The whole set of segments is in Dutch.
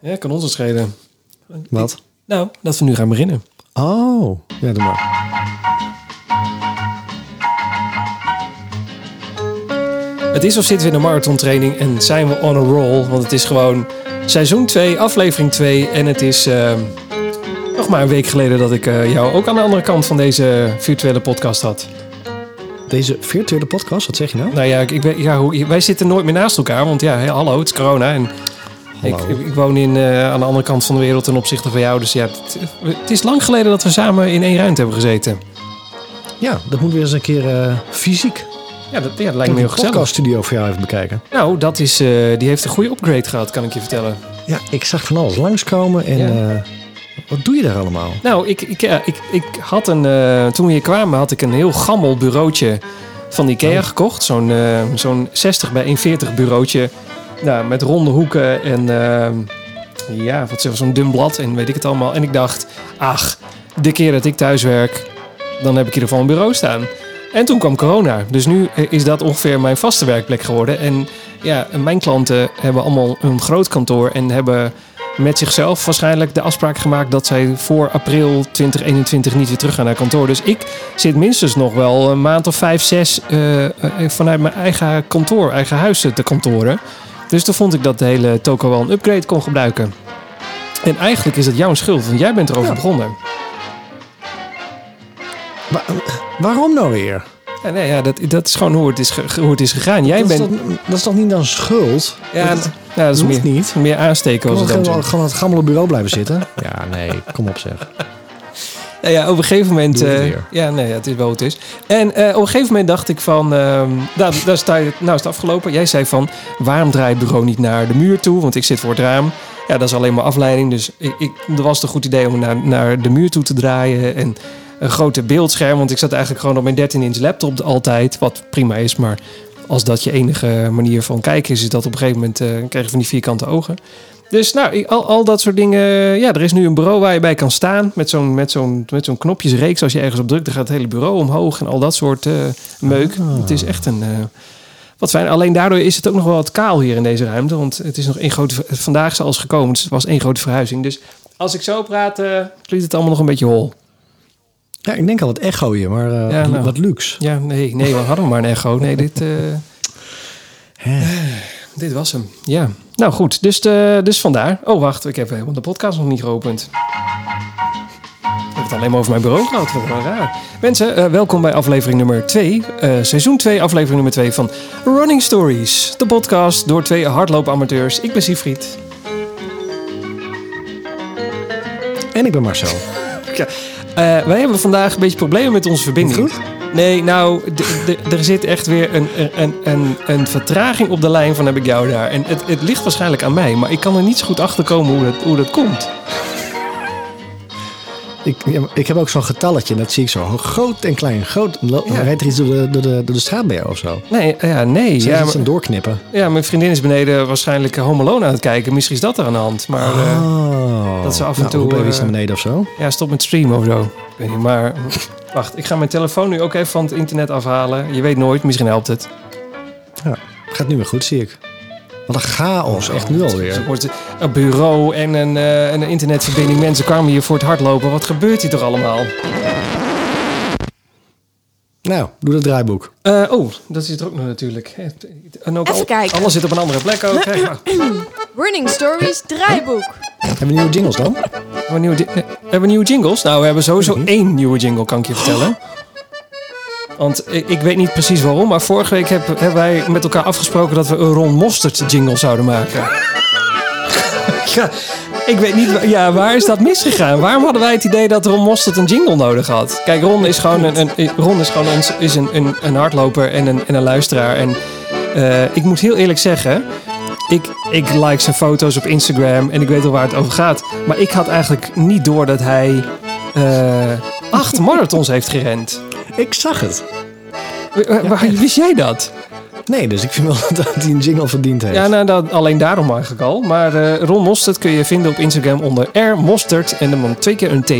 Ja, kan ons het schelen. Wat? Nou, dat we nu gaan beginnen. Oh, ja, doe maar. Het is of zitten we in een marathontraining en zijn we on a roll. Want het is gewoon seizoen 2, aflevering 2. En het is eh, nog maar een week geleden dat ik eh, jou ook aan de andere kant van deze virtuele podcast had. Deze virtuele podcast, wat zeg je nou? Nou ja, ik, ik ben, ja hoe, wij zitten nooit meer naast elkaar. Want ja, hey, hallo, het is corona. En ik, ik woon in, eh, aan de andere kant van de wereld ten opzichte van jou. Dus ja, het, het is lang geleden dat we samen in één ruimte hebben gezeten. Ja, dat moet weer eens een keer eh, fysiek. Ja, dat, ja, dat lijkt me heel een gezellig. podcaststudio voor jou even bekijken. Nou, dat is, eh, die heeft een goede upgrade gehad, kan ik je vertellen. Ja, ik zag van alles langskomen en Ja. wat doe je daar allemaal? Nou, ik, ik, ja, ik, ik had een, toen we hier kwamen, had ik een heel gammel bureautje van Ikea Oh. gekocht. Zo'n zo'n 60 bij 140 bureautje. Nou, met ronde hoeken en eh, ja, wat zeg, zo'n dun blad en weet ik het allemaal. En ik dacht, ach, de keer dat ik thuis werk, dan heb ik geval een bureau staan. En toen kwam corona. Dus nu eh, is dat ongeveer mijn vaste werkplek geworden. En ja, mijn klanten hebben allemaal een groot kantoor en hebben met zichzelf waarschijnlijk de afspraak gemaakt dat zij voor april 2021 niet weer terug gaan naar kantoor. Dus ik zit minstens nog wel een maand of vijf, zes eh, eh, vanuit mijn eigen kantoor, eigen huis te kantoren. Dus toen vond ik dat de hele toko wel een upgrade kon gebruiken. En eigenlijk is het jouw schuld, want jij bent erover Ja. begonnen. Wa- waarom nou weer? Ja, nee, ja, dat, dat is gewoon hoe het is, hoe het is gegaan. Jij dat, is bent. toch, dat is toch niet dan schuld? Ja, dat, ja, dat is hoeft meer, niet. meer aansteken als Kan het dan gewoon, gewoon op het gammele bureau blijven zitten? Ja, nee, kom op zeg. Ja, ja, op een gegeven moment. Weer. ja, nee, het is wel wat het is. En eh, op een gegeven moment dacht ik van. ehm nou, daar sta je, nou is het afgelopen. Jij zei van. Waarom draai het bureau niet naar de muur toe? Want ik zit voor het raam. Ja, dat is alleen maar afleiding. Dus ik, ik, dat was het een goed idee om naar, naar de muur toe te draaien. En een grote beeldscherm. Want ik zat eigenlijk gewoon op mijn 13-inch laptop altijd. Wat prima is, maar als dat je enige manier van kijken is, is dat op een gegeven moment eh, krijg je van die vierkante ogen. Dus nou, al, al dat soort dingen. Ja, er is nu een bureau waar je bij kan staan. Met zo'n, met zo'n, met zo'n knopjesreeks. Als je ergens op drukt, dan gaat het hele bureau omhoog. En al dat soort eh, meuk. Ah. Het is echt een. eh, wat fijn. Alleen daardoor is het ook nog wel wat kaal hier in deze ruimte. Want het is nog één grote. Vandaag is alles gekomen. Dus het was één grote verhuizing. Dus als ik zo praat, eh, klinkt het allemaal nog een beetje hol. Ja, ik denk al het echo hier, maar Ja, nou. wat luxe. Ja, nee, nee, we hadden maar een echo. Nee, dit. Dit was hem, ja. Nou goed, dus, de, dus vandaar. Oh, wacht, ik heb helemaal de podcast nog niet geopend. Ik heb het alleen maar over mijn bureau gehad, wat wel raar. Mensen, eh, welkom bij aflevering nummer 2, seizoen 2, aflevering nummer 2 van Running Stories. De podcast door twee hardloopamateurs. Ik ben Siegfried. En ik ben Marcel. Eh, wij hebben vandaag een beetje problemen met onze verbinding. Goed? Nee, nou, er zit echt weer een, een, een, een vertraging op de lijn van heb ik jou daar. En het, het ligt waarschijnlijk aan mij, maar ik kan er niet zo goed achter komen hoe dat, hoe dat komt. Ik, ja, ik heb ook zo'n getalletje en dat zie ik zo. Groot en klein. Groot. Ja. Rijdt er iets door de, door, de, door de straat bij of zo? Nee, ja, nee. Ja, ze iets aan maar- het doorknippen? ja, mijn vriendin is beneden waarschijnlijk Home Alone aan het kijken. Misschien is dat er aan de hand. Maar eh, oh. dat ze af en nou, toe, iets eh, naar beneden of zo. ja, stop met streamen of zo. Ik weet niet, maar... Wacht, ik ga mijn telefoon nu ook even van het internet afhalen. Je weet nooit, misschien helpt het. Gaat nu weer goed, zie ik. Wat een chaos. Echt nu alweer. een bureau en een, eh, en een internetverbinding. Mensen kwamen hier voor het hardlopen. Wat gebeurt hier toch allemaal? Nou, doe dat draaiboek. Eh, oh, dat is er ook nog natuurlijk. En ook Even al- kijken. Alles zit op een andere plek ook. Running Stories draaiboek. Hebben we nieuwe jingles dan? hebben, we nieuwe, nee, hebben we nieuwe jingles? Nou, we hebben sowieso ik één nieuwe jingle, kan ik je vertellen. Want ik, ik weet niet precies waarom, maar vorige week heb- hebben wij met elkaar afgesproken dat we een Ron Mostert jingle zouden maken. ja, ik weet niet, ja, waar is dat misgegaan? Waarom hadden wij het idee dat Ron Mostert een jingle nodig had? Kijk, Ron is gewoon een, een, Ron is gewoon ons, is een, een, een hardloper en een, en een luisteraar. En eh, ik moet heel eerlijk zeggen, ik, ik like zijn foto's op Instagram en ik weet al waar het over gaat. Maar ik had eigenlijk niet door dat hij eh, acht marathons heeft gerend. Ik zag het. Waar- wist jij dat? Nee, dus ik vind wel dat hij een jingle verdiend heeft. Ja, nou, dat, alleen daarom eigenlijk al. Maar eh, Ron Mostert kun je vinden op Instagram onder R Mostert en dan twee keer een T.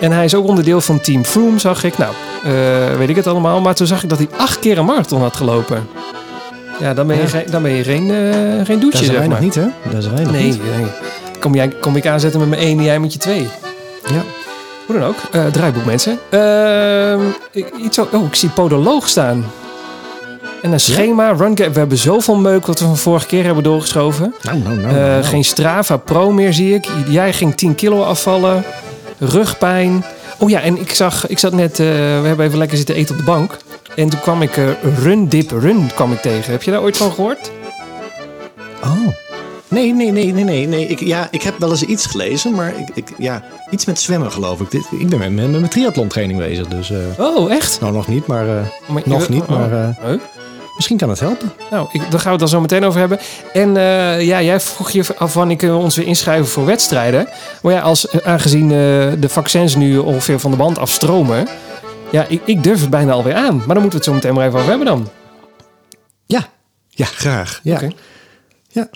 En hij is ook onderdeel van Team Froome, zag ik. Nou, eh, weet ik het allemaal. Maar toen zag ik dat hij acht keer een marathon had gelopen. Ja, dan ben je, Ja. geen, dan ben je geen, eh geen zijn zeg wij nog maar. niet, hè? Daar zijn wij nog Nee, niet. nee. kom, jij, kom ik aanzetten met mijn 1 en jij met je 2. Ja. Hoe dan ook. Eh, draaiboek mensen. Ik- iets, oh, ik zie podoloog staan. En een schema, run gap. We hebben zoveel meuk wat we van vorige keer hebben doorgeschoven. Nou, nou, nou. Eh, nou, nou. Geen Strava Pro meer zie ik. Jij ging 10 kilo afvallen. Rugpijn. Oh ja, en ik zag, ik zat net, eh, we hebben even lekker zitten eten op de bank. En toen kwam ik eh, Run Dip Run kwam ik tegen. Heb je daar ooit van gehoord? Oh. Nee, nee, nee, nee, nee. nee. Ik, ja, ik heb wel eens iets gelezen, maar ik, ik, ja, iets met zwemmen geloof ik. Dit, ik ben met, met, mijn triathlontraining bezig, dus... eh, Oh, echt? nou, nog niet, maar eh, Maar- nog niet, maar eh, Oh. misschien kan het helpen. Nou, ik, daar gaan we het dan zo meteen over hebben. En eh, ja, jij vroeg je af wanneer kunnen we ons weer inschrijven voor wedstrijden. Maar ja, als, eh, aangezien eh, de vaccins nu ongeveer van de band afstromen... Ja, ik, ik durf het bijna alweer aan. Maar dan moeten we het zo meteen maar even over hebben dan. Ja, ja, graag. Ja. Ja.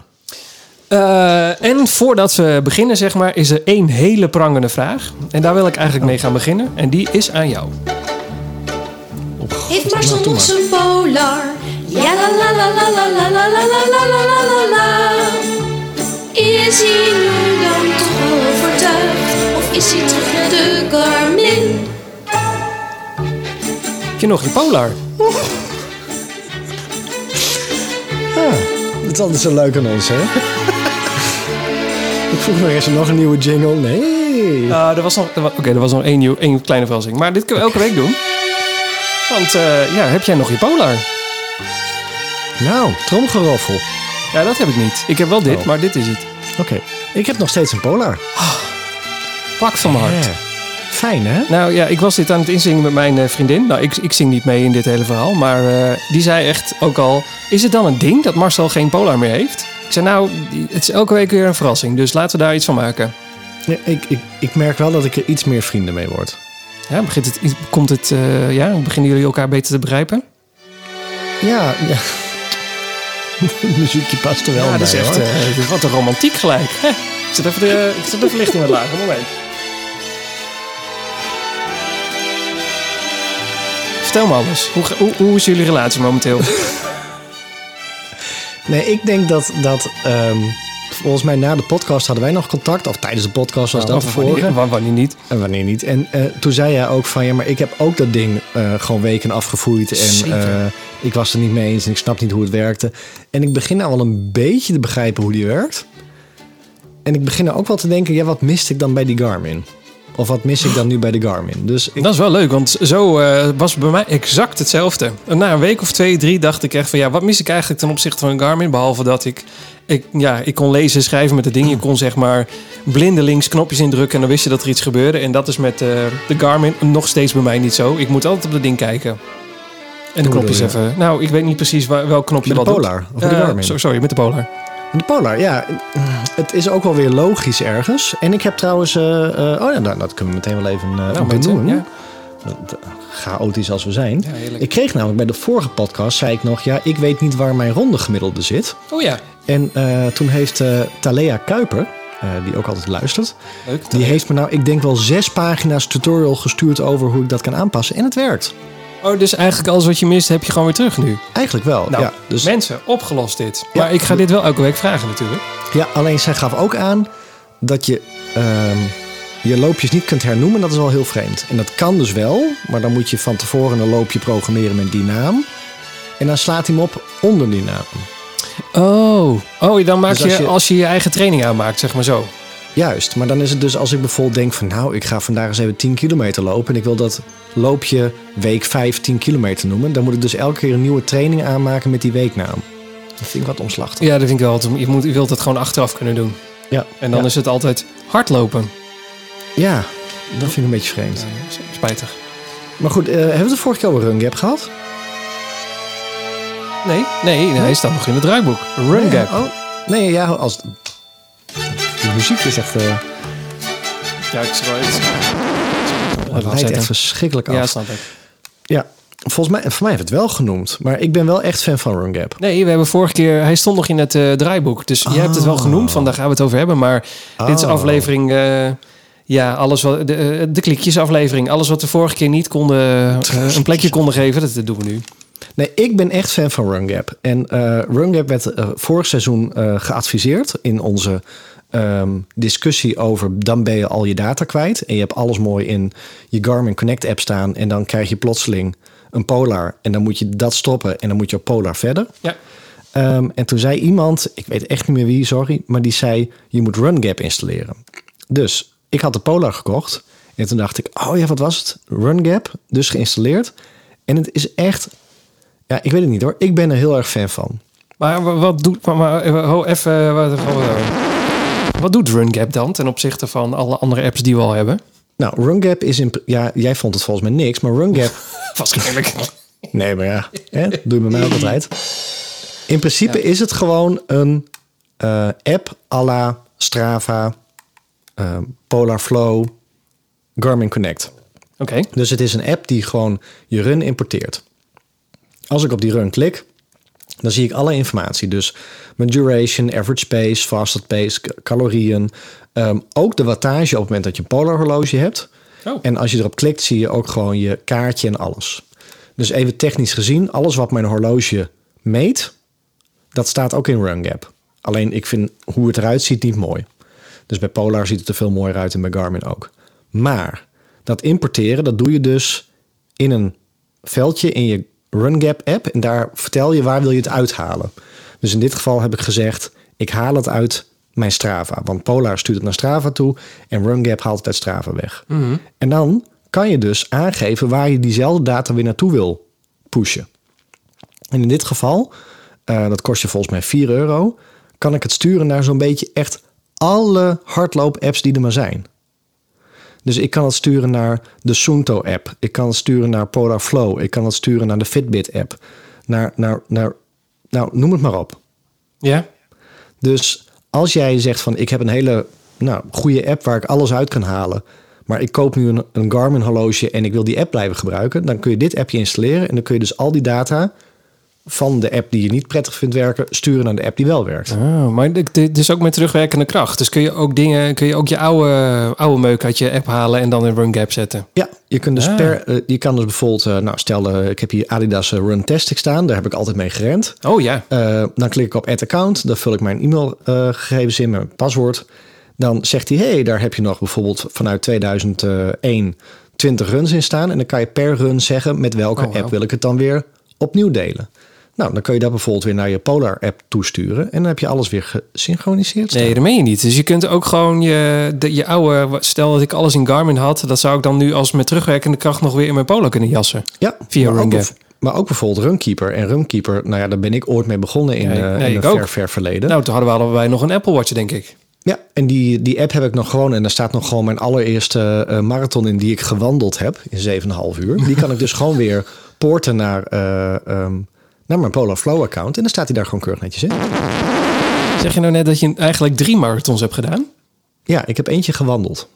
Eh, en voordat we beginnen, zeg maar, is er één hele prangende vraag. En daar wil ik eigenlijk mee gaan beginnen. En die is aan jou. Heeft Marcel Nou, nog zijn polar? Ja la la la la la la la la la la la la la la. Is hij nu dan toch overtuigd? Of is hij terug naar de Garmin? Heb je nog je polar? Dat is altijd zo leuk aan ons, hè? Vroeg nog eens nog een nieuwe jingle. Nee. Ah, er was nog, er Oké, er was nog één, nieuw, één kleine verrassing. Maar dit kunnen we elke week doen. Want eh, ja, heb jij nog je polar? Nou, tromgeroffel. Ja, dat heb ik niet. Ik heb wel dit, Oh. maar dit is het. Oké. Ik heb nog steeds een polar. Pak van mijn hart. Ja. Fijn, hè? Nou ja, ik was dit aan het inzingen met mijn eh, vriendin. Nou, ik, ik zing niet mee in dit hele verhaal. Maar eh, die zei echt ook al... Is het dan een ding dat Marcel geen polar meer heeft? Ik zei nou, het is elke week weer een verrassing. Dus laten we daar iets van maken. Ja, ik, ik, ik merk wel dat ik er iets meer vrienden mee word. Ja, begint het, komt het, eh, ja, beginnen jullie elkaar beter te begrijpen? Ja, ja. muziekje past er wel ja, bij, dat is echt eh, wat een romantiek gelijk. Ik zet even de, ik zet de verlichting wat lager. Moment. Vertel me alles. Hoe, hoe, hoe is jullie relatie momenteel? Nee, ik denk dat, dat ehm, volgens mij na de podcast hadden wij nog contact. Of tijdens de podcast was dat Of wanneer- Wanneer niet? En wanneer niet. En eh, toen zei jij ook van ja, maar ik heb ook dat ding eh, gewoon weken afgevoerd. En eh, ik was er niet mee eens en ik snap niet hoe het werkte. En ik begin nou wel een beetje te begrijpen hoe die werkt. En ik begin nou ook wel te denken, ja, wat miste ik dan bij die Garmin? Of wat mis ik dan nu bij de Garmin? Dus ik, Dat is wel leuk, want zo eh, was bij mij exact hetzelfde. Na een week of twee, drie dacht ik echt van ja, wat mis ik eigenlijk ten opzichte van een Garmin? Behalve dat ik, ik, ja, ik kon lezen en schrijven met het ding. Je kon zeg maar blindelings knopjes indrukken en dan wist je dat er iets gebeurde. En dat is met eh, de Garmin nog steeds bij mij niet zo. Ik moet altijd op dat ding kijken. En de knopjes even. Nou, ik weet niet precies waar, welk knopje met de wat. Polar of met de Eh, Garmin? so- sorry, met de Polar. De Polar, ja. Het is ook wel weer logisch ergens. En ik heb trouwens... eh, eh, oh ja, nou, dat kunnen we meteen wel even eh Nou, benoemen. ja. Dat- Chaotisch als we zijn. Ja, ik kreeg namelijk bij de vorige podcast, zei ik nog... Ja, ik weet niet waar mijn ronde gemiddelde zit. Oh ja, En toen heeft Talea Kuiper, die ook altijd luistert... leuk. Die heeft me nou, ik denk wel zes pagina's tutorial gestuurd... over hoe ik dat kan aanpassen. En het werkt. Oh, dus eigenlijk alles wat je mist heb je gewoon weer terug nu. Eigenlijk wel, Nou, ja. Dus, mensen, opgelost dit. Ja. Maar ik ga dit wel elke week vragen natuurlijk. ja. Alleen zij gaf ook aan dat je... ehm, je loopjes niet kunt hernoemen, dat is wel heel vreemd. En dat kan dus wel, maar dan moet je van tevoren een loopje programmeren met die naam. En dan slaat hij hem op onder die naam. Oh, oh dan maak Dus als je, je- als je je eigen training aanmaakt, zeg maar zo. Juist, maar dan is het dus als ik bijvoorbeeld denk van... nou, ik ga vandaag eens even 10 kilometer lopen... en ik wil dat loopje week 5 10 kilometer noemen... dan moet ik dus elke keer een nieuwe training aanmaken met die weeknaam. Dat vind ik wat omslachtig. Ja, dat vind ik wel. Je, moet, je wilt het gewoon achteraf kunnen doen. Ja, En dan ja. is het altijd hardlopen. Ja, dat vind ik een beetje vreemd. Ja, spijtig. Maar goed, eh, hebben we de vorige keer over Run Gap gehad? Nee, nee, nee, hij staat nog in het draaiboek. Run Nee, gap. Oh, nee, ja, als... De muziek is echt... eh Ja, ik zal het afzetten. echt verschrikkelijk af. Ja, Ja, snap ik. volgens mij, voor mij heeft het wel genoemd. Maar ik ben wel echt fan van Run Gap. Nee, we hebben vorige keer... Hij stond nog in het eh, draaiboek. Dus jij hebt het wel Oh. genoemd, van daar gaan we het over hebben. Maar dit is Oh. aflevering... eh, ja, alles wat, de, de klikjesaflevering. Alles wat we vorige keer niet konden... een plekje konden geven, dat, dat doen we nu. Nee, ik ben echt fan van Run Gap. En eh Run Gap werd eh, vorig seizoen eh, geadviseerd in onze ehm, discussie over dan ben je al je data kwijt. En je hebt alles mooi in je Garmin Connect app staan. En dan krijg je plotseling een Polar. En dan moet je dat stoppen en dan moet je op Polar verder. Ja. Ehm, en toen zei iemand, ik weet echt niet meer wie, sorry, maar die zei: je moet RunGap installeren. Dus ik had de Polar gekocht. En toen dacht ik: oh ja, wat was het? RunGap, dus geïnstalleerd. En het is echt, ja, ik weet het niet hoor. Ik ben er heel erg fan van. Maar wa- wat doet... Maar, maar ho, even... Wat, wat doet RunGap dan ten opzichte van alle andere apps die we al hebben? Nou, RunGap is in, ja, jij vond het volgens mij niks, maar RunGap, Waarschijnlijk. nee, maar ja, hè, dat doe je bij mij ook altijd. In principe is het gewoon een eh, app à la Strava, eh, Polar Flow, Garmin Connect. Oké. Dus het is een app die gewoon je run importeert. Als ik op die run klik, dan zie ik alle informatie. Dus mijn duration, average pace, fasted pace, calorieën. Ehm, ook de wattage op het moment dat je een polar horloge hebt. Oh. En als je erop klikt, zie je ook gewoon je kaartje en alles. Dus even technisch gezien, alles wat mijn horloge meet, dat staat ook in RunGap. Alleen ik vind hoe het eruit ziet niet mooi. Dus bij Polar ziet het er veel mooier uit en bij Garmin ook. Maar dat importeren, dat doe je dus in een veldje in je RunGap app. En daar vertel je waar wil je het uithalen. Dus in dit geval heb ik gezegd, ik haal het uit mijn Strava. Want Polar stuurt het naar Strava toe en RunGap haalt het uit Strava weg. En dan kan je dus aangeven waar je diezelfde data weer naartoe wil pushen. En in dit geval, eh, dat kost je volgens mij 4 euro, kan ik het sturen naar zo'n beetje echt alle hardloop-apps die er maar zijn. Dus ik kan het sturen naar de Sunto-app. Ik kan het sturen naar Polar Flow. Ik kan het sturen naar de Fitbit-app. Naar, naar, naar, nou, noem het maar op. Ja. Dus als jij zegt van ik heb een hele nou, goede app waar ik alles uit kan halen. Maar ik koop nu een, een Garmin horloge en ik wil die app blijven gebruiken. Dan kun je dit appje installeren. En dan kun je dus al die data van de app die je niet prettig vindt werken, sturen naar de app die wel werkt. Oh, maar dit is ook met terugwerkende kracht. Dus kun je ook dingen, kun je ook je oude, oude meuk uit je app halen en dan in RunGap zetten. Ja, je, kunt dus Ah. per, eh, je kan dus bijvoorbeeld, eh, nou stel eh, ik heb hier Adidas Run Tastic staan. Daar heb ik altijd mee gerend. Oh ja. Dan klik ik op Add Account. Dan vul ik mijn e-mailgegevens in, mijn paswoord. Dan zegt hij, hey, daar heb je nog bijvoorbeeld vanuit 2001 20 runs in staan. En dan kan je per run zeggen met welke Oh, app wil ik het dan weer opnieuw delen. Nou, dan kun je dat bijvoorbeeld weer naar je Polar app toesturen. En dan heb je alles weer gesynchroniseerd. staan. Nee, dat meen je niet. Dus je kunt ook gewoon je, de, je oude... Stel dat ik alles in Garmin had. Dat zou ik dan nu als met terugwerkende kracht nog weer in mijn Polo kunnen jassen. Ja, Via ook, RunGap. maar ook bijvoorbeeld Runkeeper. En Runkeeper, nou ja, daar ben ik ooit mee begonnen in, Ja, eh, nee, in een ver, ver verleden. Nou, toen hadden we allebei nog een Apple Watch, denk ik. Ja, en die, die app heb ik nog gewoon. En daar staat nog gewoon mijn allereerste eh, marathon in die ik gewandeld heb. In 7,5 uur. Die kan ik dus gewoon weer poorten naar, eh, ehm, naar mijn Polar Flow account. En dan staat hij daar gewoon keurig netjes in. Zeg je nou net dat je eigenlijk drie marathons hebt gedaan? Ja, ik heb eentje gewandeld.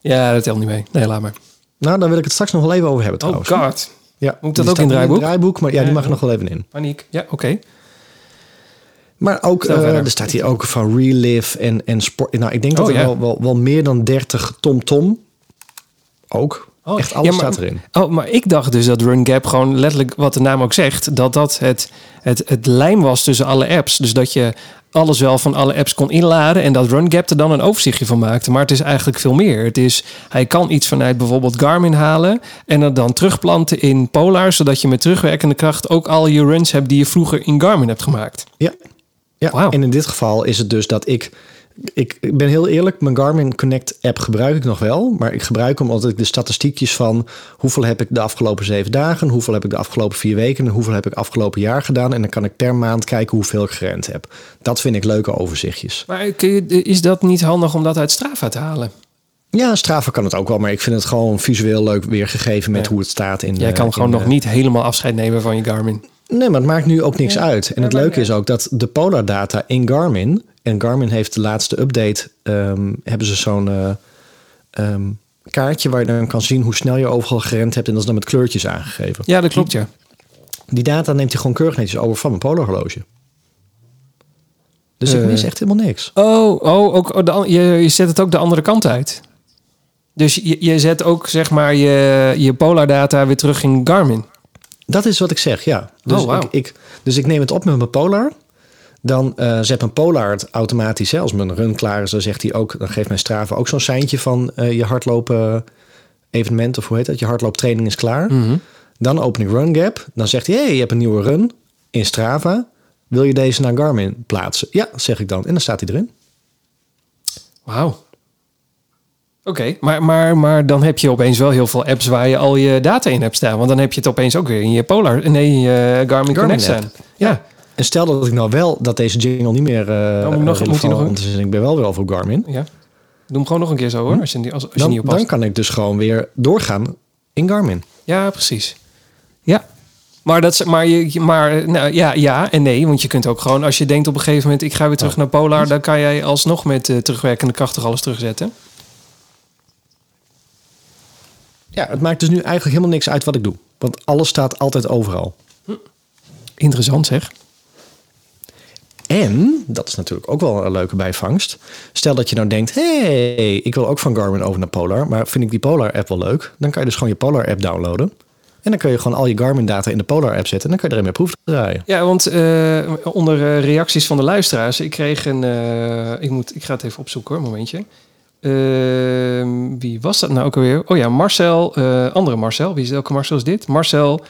Ja, dat telt niet mee. Nee, laat maar. Nou, daar wil ik het straks nog wel even over hebben Oh trouwens. god. Ja, Moet dat ook in het draaiboek? draaiboek, maar ja, die mag er nog wel even in. Paniek. Ja, oké. Maar ook, Vertel eh, er staat hier ook van Relive en, en sport. Nou, ik denk dat Oh, er ja. wel, wel, wel meer dan 30 tom-tom. Ook. Oh, Echt alles ja, maar- staat erin. Oh, maar ik dacht dus dat RunGap gewoon letterlijk, wat de naam ook zegt, dat dat het, het, het lijm was tussen alle apps. Dus dat je alles wel van alle apps kon inladen en dat RunGap er dan een overzichtje van maakte. Maar het is eigenlijk veel meer. Het is, hij kan iets vanuit bijvoorbeeld Garmin halen en het dan terugplanten in Polar, zodat je met terugwerkende kracht ook al je runs hebt die je vroeger in Garmin hebt gemaakt. Ja. Ja, Wauw. en in dit geval is het dus dat ik, ik... Ik ben heel eerlijk, mijn Garmin Connect app gebruik ik nog wel. Maar ik gebruik hem omdat ik de statistiekjes van... hoeveel heb ik de afgelopen zeven dagen... hoeveel heb ik de afgelopen vier weken... en hoeveel heb ik afgelopen jaar gedaan. En dan kan ik per maand kijken hoeveel ik gerend heb. Dat vind ik leuke overzichtjes. Maar is dat niet handig om dat uit Strava te halen? Ja, Strava kan het ook wel. Maar ik vind het gewoon visueel leuk weergegeven met Ja. hoe het staat. In, Jij eh, kan gewoon in, nog eh, niet helemaal afscheid nemen van je Garmin. Nee, maar het maakt nu ook niks uit. En het Ja, leuke is ook dat de Polar data in Garmin... en Garmin heeft de laatste update... ehm, hebben ze zo'n eh, ehm, kaartje waar je dan kan zien... hoe snel je overal gerend hebt... en dat is dan met kleurtjes aangegeven. Ja, dat klopt, ja. Die data neemt hij gewoon keurig netjes over van mijn Polar horloge. Dus ik Eh. mis echt helemaal niks. Oh, oh, ook, oh, de je, je zet het ook de andere kant uit. Dus je, je zet ook zeg maar je, je Polar data weer terug in Garmin. Dat is wat ik zeg, ja. Dus, Oh, ik, ik, dus ik neem het op met mijn Polar... dan eh, zet mijn Polar automatisch. Hè, als mijn run klaar is, dan zegt hij ook, dan geeft mijn Strava ook zo'n seintje van eh, je hardlopen evenement of hoe heet dat? Je hardlooptraining is klaar. Mhm. Dan open ik RunGap. Dan zegt hij, hey, je hebt een nieuwe run in Strava. Wil je deze naar Garmin plaatsen? Ja, zeg ik dan. En dan staat hij erin. Wauw. Oké, maar, maar, maar dan heb je opeens wel heel veel apps waar je al je data in hebt staan. Want dan heb je het opeens ook weer in je Polar, nee, in je Garmin, Connect app. staan. Ja. En stel dat ik nou wel dat deze jingle niet meer uh, moet, nog, moet nog een... Ik ben wel weer over Garmin. Ja. Doe hem gewoon nog een keer zo hoor, als je, als, als dan, je niet oppast. Dan kan ik dus gewoon weer doorgaan in Garmin. Ja, precies. Ja. Maar, dat, maar, je, maar nou, ja, ja en nee. Want je kunt ook gewoon, als je denkt op een gegeven moment... ik ga weer terug naar Polar... dan kan jij alsnog met uh, terugwerkende kracht toch alles terugzetten. Ja, het maakt dus nu eigenlijk helemaal niks uit wat ik doe. Want alles staat altijd overal. Interessant zeg. En, dat is natuurlijk ook wel een leuke bijvangst. Stel dat je nou denkt, hey, ik wil ook van Garmin over naar Polar. Maar vind ik die Polar-app wel leuk? Dan kan je dus gewoon je Polar-app downloaden. En dan kun je gewoon al je Garmin-data in de Polar-app zetten. En dan kan je erin mee proef draaien. Ja, want uh, onder uh, reacties van de luisteraars... Ik kreeg een... Uh, ik, moet, ik ga het even opzoeken hoor, een momentje. wie was dat nou ook alweer? Oh ja, Marcel. andere Marcel. Wie is, welke Marcel is dit? Marcel...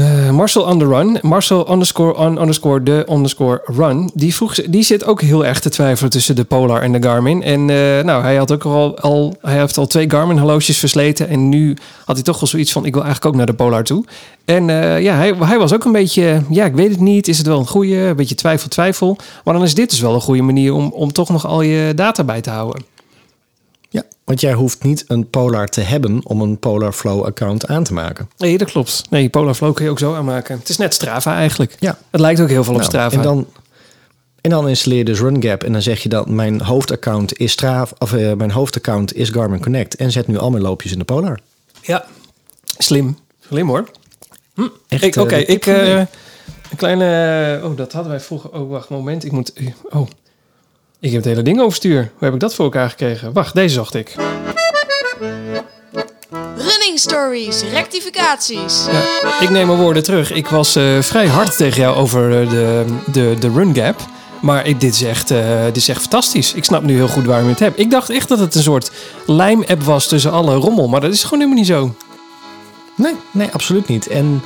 Uh, Marcel on the run, Marcel underscore on underscore de underscore run, die, vroeg, die zit ook heel erg te twijfelen tussen de Polar en de Garmin. En uh, nou, hij had ook al, al, hij heeft al twee Garmin horloges versleten en nu had hij toch wel zoiets van, ik wil eigenlijk ook naar de Polar toe. En uh, ja, hij, hij was ook een beetje, ja, ik weet het niet, is het wel een goede, een beetje twijfel, twijfel. Maar dan is dit dus wel een goede manier om, om toch nog al je data bij te houden. Want jij hoeft niet een Polar te hebben om een Polar Flow account aan te maken. Nee, dat klopt. Nee, Polar Flow kun je ook zo aanmaken. Het is net Strava eigenlijk. Ja. Het lijkt ook heel veel op Nou, Strava. En dan, en dan installeer je dus RunGap en dan zeg je dat mijn hoofdaccount is Strava, of uh, mijn hoofdaccount is Garmin Connect en zet nu al mijn loopjes in de Polar. Ja, slim. Slim hoor. Hm. Echt, Ik- Oké, eh, ik... eh, een kleine... Oh, dat hadden wij vroeger... Oh, wacht, moment. Ik moet... Oh. Ik heb het hele ding overstuur. Hoe heb ik dat voor elkaar gekregen? Wacht, deze zocht ik. Running stories, rectificaties. Ja, ik neem mijn woorden terug. Ik was eh, vrij hard tegen jou over eh, de, de, de run gap. Maar ik, dit, is echt, eh, dit is echt fantastisch. Ik snap nu heel goed waarom je het hebt. Ik dacht echt dat het een soort lijm-app was tussen alle rommel. Maar dat is gewoon helemaal niet zo. Nee, nee, absoluut niet. En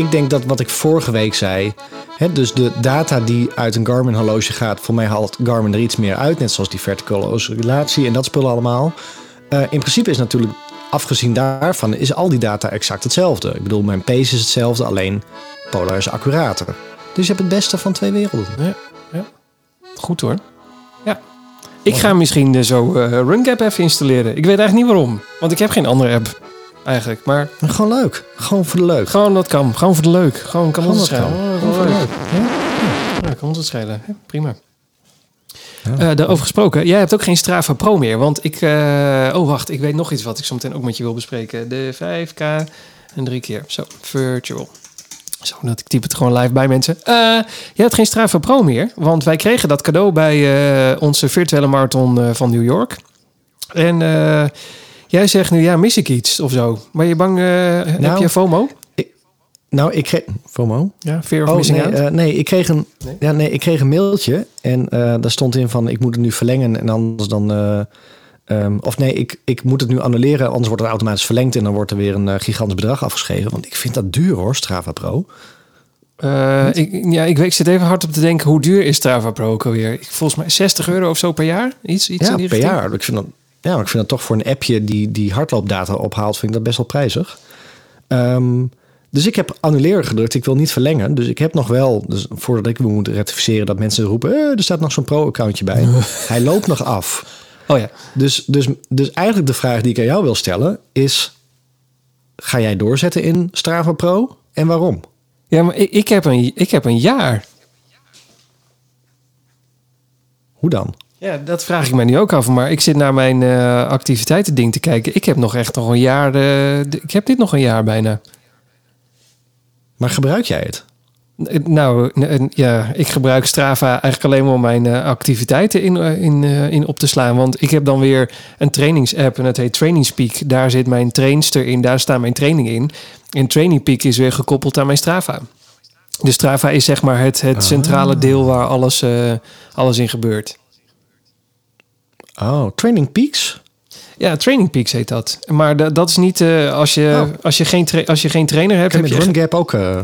ik denk dat wat ik vorige week zei, hè, dus de data die uit een Garmin horloge gaat, voor mij haalt Garmin er iets meer uit, net zoals die verticale oscillatie en dat spullen allemaal. Eh, in principe is natuurlijk, afgezien daarvan, is al die data exact hetzelfde. Ik bedoel, mijn pace is hetzelfde, alleen Polar is accurater. Dus je hebt het beste van twee werelden. Goed hoor. Ja. Ik ga misschien eh, zo eh RunGap even installeren. Ik weet eigenlijk niet waarom. Want ik heb geen andere app. Eigenlijk. Maar Maar gewoon leuk. Gewoon voor de leuk. gewoon dat kan. Gewoon voor de leuk. Gewoon kan ons het schelen. Gewoon voor de leuk. Ja, kan ons het schelen. Ja, prima. Eh, daarover gesproken, jij hebt ook geen Strava Pro meer. Want ik. eh, oh, wacht, ik weet nog iets wat ik zo meteen ook met je wil bespreken. De 5K en drie keer. Zo, virtual. Zo, dat ik typ het gewoon live bij mensen. Eh jij hebt geen Strava Pro meer. Want wij kregen dat cadeau bij onze virtuele marathon van New York. En jij zegt nu, ja, mis ik iets of zo. Maar je bang, eh, heb Nou, je FOMO? Nou, ik kreeg... FOMO? Ja, fear of Oh, missing nee, eh, nee, ik kreeg een, Nee? Ja, nee, ik kreeg een mailtje en eh, daar stond in van ik moet het nu verlengen en anders dan. eh, ehm, of nee, ik, ik moet het nu annuleren, anders wordt het automatisch verlengd en dan wordt er weer een gigantisch bedrag afgeschreven. Want ik vind dat duur hoor, Strava Pro. Ik, ja, ik, ik zit even hard op te denken, hoe duur is Strava Pro ook alweer? Volgens mij 60 euro of zo per jaar? Iets, iets ja, in die per richting? jaar. Ik vind dat, ja, maar ik vind dat toch voor een appje die, die hardloopdata ophaalt, vind ik dat best wel prijzig. Ehm, dus ik heb annuleren gedrukt. Ik wil niet verlengen. Dus ik heb nog wel, dus voordat ik moet rectificeren, dat mensen roepen: eh, er staat nog zo'n pro-accountje bij. Hij loopt nog af. Oh ja. Dus, dus, dus eigenlijk de vraag die ik aan jou wil stellen is: ga jij doorzetten in Strava Pro en waarom? Ja, maar ik, ik, heb een, ik heb een jaar. Hoe dan? Ja, dat vraag ik mij nu ook af. Maar ik zit naar mijn eh activiteiten ding te kijken. Ik heb nog echt nog een jaar. eh, ik heb dit nog een jaar bijna. Maar gebruik jij het? Eh, Nou, ja, ik gebruik Strava eigenlijk alleen maar om mijn activiteiten in, in, in op te slaan. Want ik heb dan weer een trainingsapp en het heet Trainingspeak. Daar zit mijn trainster in, daar staan mijn trainingen in. En Training Peak is weer gekoppeld aan mijn Strava. De Strava is zeg maar het, het centrale deel waar alles, alles in gebeurt. Oh, Training Peaks? Ja, Training Peaks heet dat. Maar da- dat is niet eh, als, je, Oh. als, je geen als je geen trainer hebt. Heb je Run Gap ook... eh,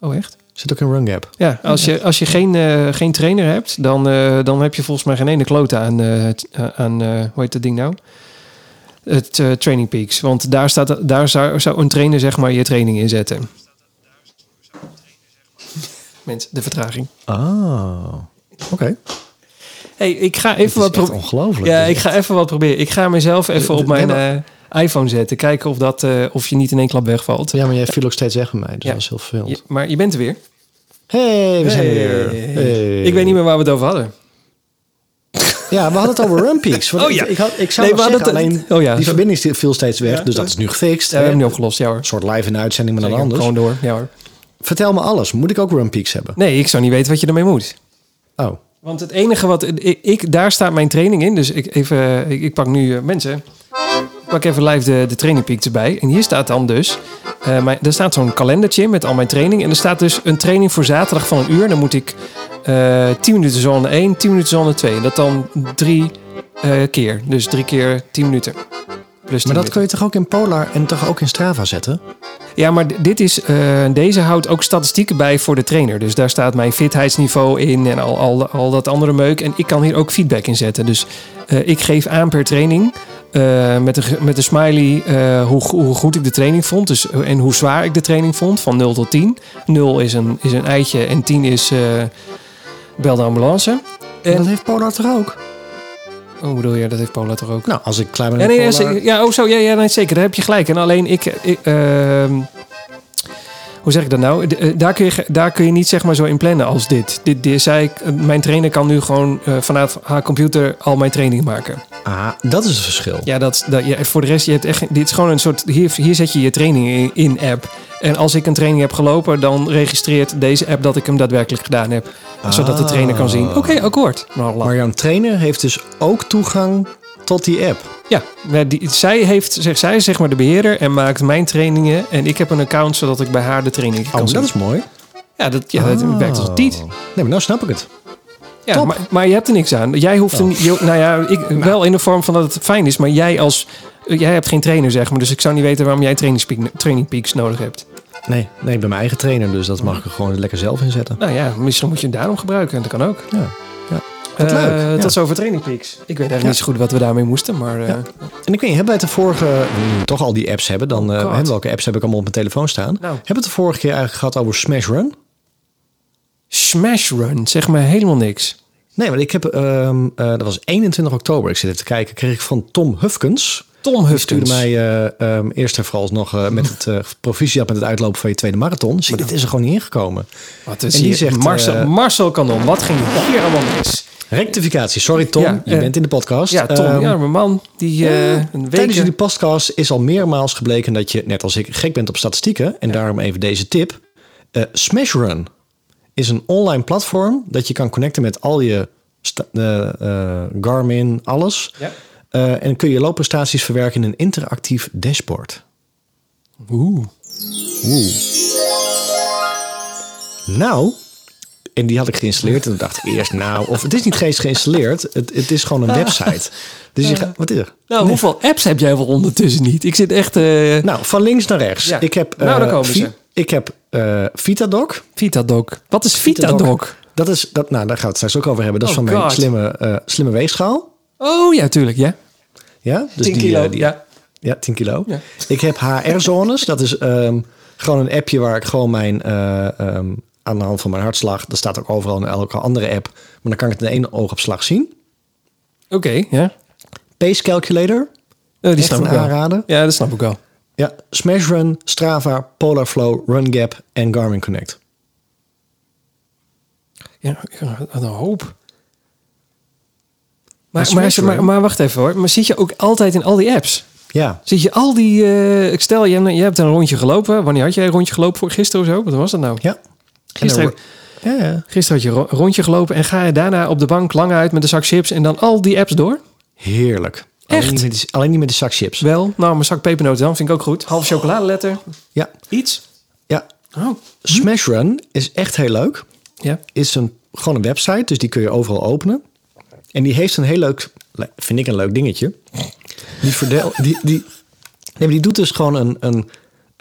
Oh, echt? zit ook in Run Gap. Ja, als je, als je geen, eh, geen trainer hebt, dan, dan heb je volgens mij geen ene klote aan, aan hoe heet dat ding nou? Het Training Peaks. Want daar, staat, daar zou, zou een trainer zeg maar je training inzetten. Mensen, de vertraging. Ah, oké. Hey, ik ga even wat echt pro- ongelooflijk. Ja, ik ga even wat proberen. Ik ga mezelf even op mijn eh, iPhone zetten. Kijken of, dat, eh, of je niet in één klap wegvalt. Ja, maar jij viel ook steeds weg bij mij. Dus Ja. dat is heel veel. Maar je bent er weer. Hey, we zijn er Hey. weer. Hey. Ik weet niet meer waar we het over hadden. Ja, we hadden het over Run Peaks. Want Oh ja. Ik, had, ik zou Nee, zeggen, het- alleen oh ja. die verbinding viel steeds weg. Ja. Dus dat is nu gefixt. Ja, we hebben nu opgelost. Ja hoor. Een soort live in uitzending met een Zeker. anders. Gewoon door. Ja hoor. Vertel me alles. Moet ik ook Run Peaks hebben? Nee, ik zou niet weten wat je ermee moet. Oh, Want het enige wat... Ik, daar staat mijn training in. Dus ik, even, ik, pak nu... eh, mensen, ik pak even live de, de training erbij. En hier staat dan dus... eh, mijn, er staat zo'n kalendertje met al mijn training. En er staat dus een training voor zaterdag van een uur. Dan moet ik eh 10 minuten zone 1, 10 minuten zone 2. Dat dan drie keer. Dus drie keer 10 minuten. Plus 10 maar dat kun je toch ook in Polar en toch ook in Strava zetten? Ja, maar dit is, eh, deze houdt ook statistieken bij voor de trainer. Dus daar staat mijn fitheidsniveau in en al, al, al dat andere meuk. En ik kan hier ook feedback in zetten. Dus eh, ik geef aan per training eh, met, ge- met een smiley hoe, hoe goed ik de training vond. Dus, en hoe zwaar ik de training vond, van 0 tot 10. 0 is een, is een eitje en 10 is bel de ambulance. En En, dat heeft Polar toch ook? Hoe bedoel je, dat heeft Paula toch ook? Nou, als ik klaar ben Ja, met nee, ja, ja, oh zo, ja, ja nee, zeker. Daar heb je gelijk. En alleen ik, ik ehm, hoe zeg ik dat nou? Eh, Daar kun, je, daar kun je niet zeg maar zo in plannen als dit. Dit, dit zei ik, eh, mijn trainer kan nu gewoon eh, vanuit haar computer al mijn training maken. Ah, dat is het verschil. Ja, dat, dat, ja, voor de rest, je hebt echt, dit is gewoon een soort, hier, hier zet je je training in, in app. En als ik een training heb gelopen, dan registreert deze app dat ik hem daadwerkelijk gedaan heb. Zodat de trainer kan zien, oké, akkoord. Nou, Maar jouw trainer heeft dus ook toegang tot die app. Ja, die, zij, heeft, zeg, zij is zeg maar de beheerder en maakt mijn trainingen. En ik heb een account zodat ik bij haar de training kan Oh, zien. dat is mooi. Ja, dat, ja, dat Oh. werkt als een tiet. Nee, maar nou snap ik het. Ja, Top. maar, maar je hebt er niks aan. Jij hoeft er niet... je- Nou ja, ik, wel in de vorm van dat het fijn is. Maar jij als... Jij hebt geen trainer, zeg maar. Dus ik zou niet weten waarom jij training, peak- training peaks nodig hebt. Nee, nee, ik ben mijn eigen trainer, dus dat mag ik er gewoon lekker zelf inzetten. Nou ja, misschien moet je hem daarom gebruiken. Dat kan ook. Ja. Eh, Wat leuk, ja. Tot zover training peaks. Ik weet eigenlijk niet zo goed wat we daarmee moesten. Maar eh, Ja. En ik weet niet, hebben wij het de vorige... hmm, toch al die apps hebben, dan... eh, hè, welke apps heb ik allemaal op mijn telefoon staan? nou, Hebben we het de vorige keer eigenlijk gehad over Smash Run? Smash Run. Zeg me helemaal niks. Nee, want ik heb... ehm, eh, dat was 21 oktober, ik zit even te kijken, kreeg ik van Tom Hufkens. Tom Die stuurde Hufkens. mij eh, ehm, eerst en vooral nog eh, met het eh proficiat met het uitlopen van je tweede marathon. Zie, dit is er gewoon niet ingekomen. Wat is En die hier? zegt, Marcel, eh, Marcel Kanon. Wat ging hier allemaal mis? Rectificatie, sorry Tom, Ja, je eh, bent in de podcast. Ja, Tom. Ehm, ja, mijn man. Die eh, een week... Tijdens jullie podcast is al meermaals gebleken dat je, net als ik, gek bent op statistieken. En daarom even deze tip. Eh Smashrun is een online platform dat je kan connecten met al je eh, eh, Garmin, alles. Ja. Eh, en kun je loopprestaties verwerken in een interactief dashboard. Oeh. Oeh. Nou, en die had ik geïnstalleerd. En toen dacht ik eerst, nou, of het is niet eens geïnstalleerd. Het, het is gewoon een website. Dus je gaat, wat is er? Nou, hoeveel apps heb jij wel ondertussen niet? Ik zit echt... eh Nou, van links naar rechts. Ja. Ik heb, Nou, daar eh, komen Vi- ze. Ik heb eh Vitadoc. Vitadoc. Wat is Vitadoc. Vitadoc? Dat is, dat, nou, daar gaan we het straks ook over hebben. Dat is Oh, van mijn slimme, eh, slimme weegschaal. Oh ja, tuurlijk. Ja. Ja, dus 10 die, kilo. die, ja. Ja, 10 kilo. Ja. Ik heb HR-zones. dat is ehm, gewoon een appje waar ik gewoon mijn... eh, ehm, aan de hand van mijn hartslag... dat staat ook overal in elke andere app... maar dan kan ik het in één oogopslag zien. Oké, ja. Pace Calculator. Eh, die snap wel. aanrader. Ja, dat snap ik wel. Ja, Smashrun, Strava, Polarflow, RunGap en Garmin Connect. Ja, wat een hoop. Maar Maar, Smash maar, maar, Run? maar wacht even hoor. Maar zit je ook altijd in al die apps? Ja, Zit je al die... eh, ik stel, je, hebt- je hebt een rondje gelopen. Wanneer had jij een rondje gelopen? Voor gisteren of zo? Wat was dat nou? ja. Gisteren, Ja, ja. gisteren had je ro- een rondje gelopen en ga je daarna op de bank lang uit met een zak chips en dan al die apps door? Heerlijk. Echt? Alleen niet met die, alleen niet met de zak chips. Wel, nou, mijn zak pepernoten dan vind ik ook goed. Half chocoladeletter, Ja, iets. ja. Oh, Smash Run is echt heel leuk. ja. Is een, gewoon een website, dus die kun je overal openen. En die heeft een heel leuk, vind ik een leuk dingetje. Die, verdeel, die, die, nee, die doet dus gewoon een, een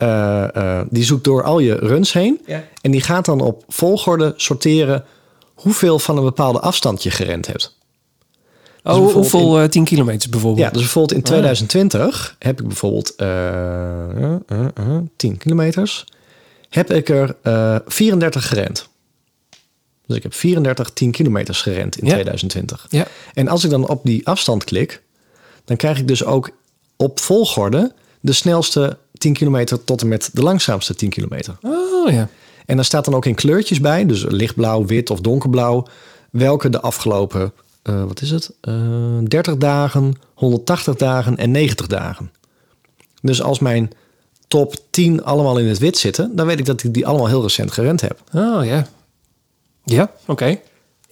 eh, eh, die zoekt door al je runs heen. Ja. En die gaat dan op volgorde sorteren hoeveel van een bepaalde afstand je gerend hebt. Oh, bijvoorbeeld hoeveel eh 10 kilometer bijvoorbeeld? Ja, dus bijvoorbeeld in 2020 heb ik bijvoorbeeld eh, eh, eh, eh, 10 kilometers. Heb ik er eh 34 gerend. Dus ik heb 34 10 kilometers gerend in Ja. 2020. Ja. En als ik dan op die afstand klik, dan krijg ik dus ook op volgorde de snelste 10 kilometer tot en met de langzaamste 10 kilometer. Oh ja. En daar staat dan ook in kleurtjes bij, dus lichtblauw, wit of donkerblauw, welke de afgelopen, eh, wat is het, Eh 30 dagen, 180 dagen en 90 dagen. Dus als mijn top 10 allemaal in het wit zitten, dan weet ik dat ik die allemaal heel recent gerend heb. Oh ja. Ja, oké.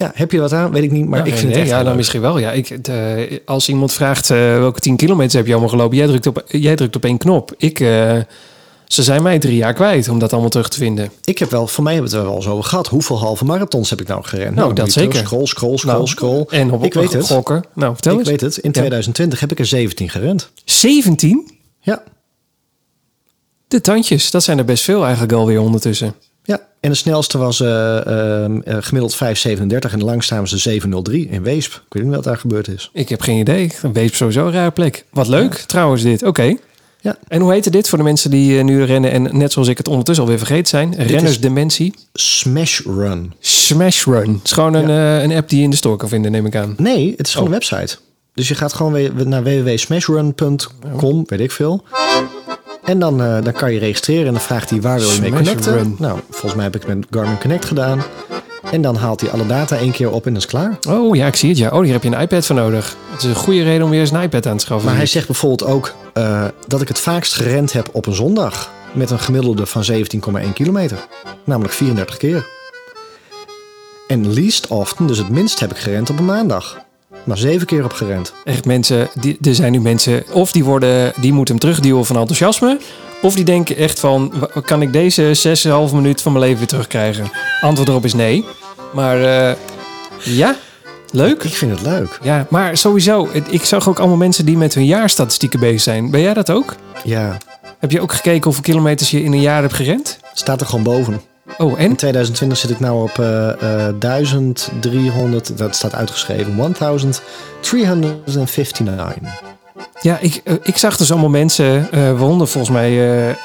Ja, heb je wat aan? Weet ik niet, maar Ja, ik vind nee, het echt Ja, dan leuk. misschien wel. Ja, ik, de- als iemand vraagt eh, welke 10 kilometer heb je allemaal gelopen, jij drukt op, jij drukt op één knop. Ik, eh, ze zijn mij drie jaar kwijt om dat allemaal terug te vinden. Ik heb wel, voor mij hebben we het er wel eens over gehad. Hoeveel halve marathons heb ik nou gerend? Nou, dan dat terug zeker. Scroll, scroll, scroll, Nou, scroll. En op, ik weet het. gokken. Nou, vertel Ik eens. weet het. In 2020 heb ik er 17 gerend. 17? Ja. De tandjes, dat zijn er best veel eigenlijk alweer ondertussen. Ja, en de snelste was ehm, eh, gemiddeld 5,37 en de langzaamste 7,03 in Weesp. Ik weet niet wat daar gebeurd is. Ik heb geen idee. Wees sowieso een rare plek. Wat leuk trouwens dit. Oké. Ja. En hoe heette dit voor de mensen die eh, nu rennen en net zoals ik het ondertussen alweer vergeten zijn? Rennersdementie. Smash Run. Smash Run. Het is gewoon een, een app die je in de store kan vinden, neem ik aan. Nee, het is gewoon Oh. een website. Dus je gaat gewoon weer naar www.smashrun.com, weet ik veel. En dan, eh, dan kan je registreren en dan vraagt hij waar wil je mee connecten. Nou, volgens mij heb ik het met Garmin Connect gedaan. En dan haalt hij alle data één keer op en is klaar. Oh ja, ik zie het. Ja. Oh, hier heb je een iPad voor nodig. Het is een goede reden om weer eens een iPad aan te schaffen. Maar hij zegt bijvoorbeeld ook eh, dat ik het vaakst gerend heb op een zondag. Met een gemiddelde van 17,1 kilometer. Namelijk 34 keer. En least often, dus het minst heb ik gerend op een maandag. Maar zeven keer op gerend. Echt mensen, die, er zijn nu mensen, of die, worden, die moeten hem terugduwen van enthousiasme. Of die denken echt van, kan ik deze 6,5 minuut van mijn leven weer terugkrijgen? Antwoord erop is nee. Maar eh, ja, leuk. Ik vind het leuk. Ja, maar sowieso, ik zag ook allemaal mensen die met hun jaarstatistieken bezig zijn. Ben jij dat ook? Ja, Heb je ook gekeken hoeveel kilometers je in een jaar hebt gerend? staat er gewoon boven. Oh, en? In 2020 zit ik nou op eh, eh, 1300, dat staat uitgeschreven, 1359. Ja, ik, eh, ik zag dus allemaal mensen, eh waaronder volgens mij eh eh,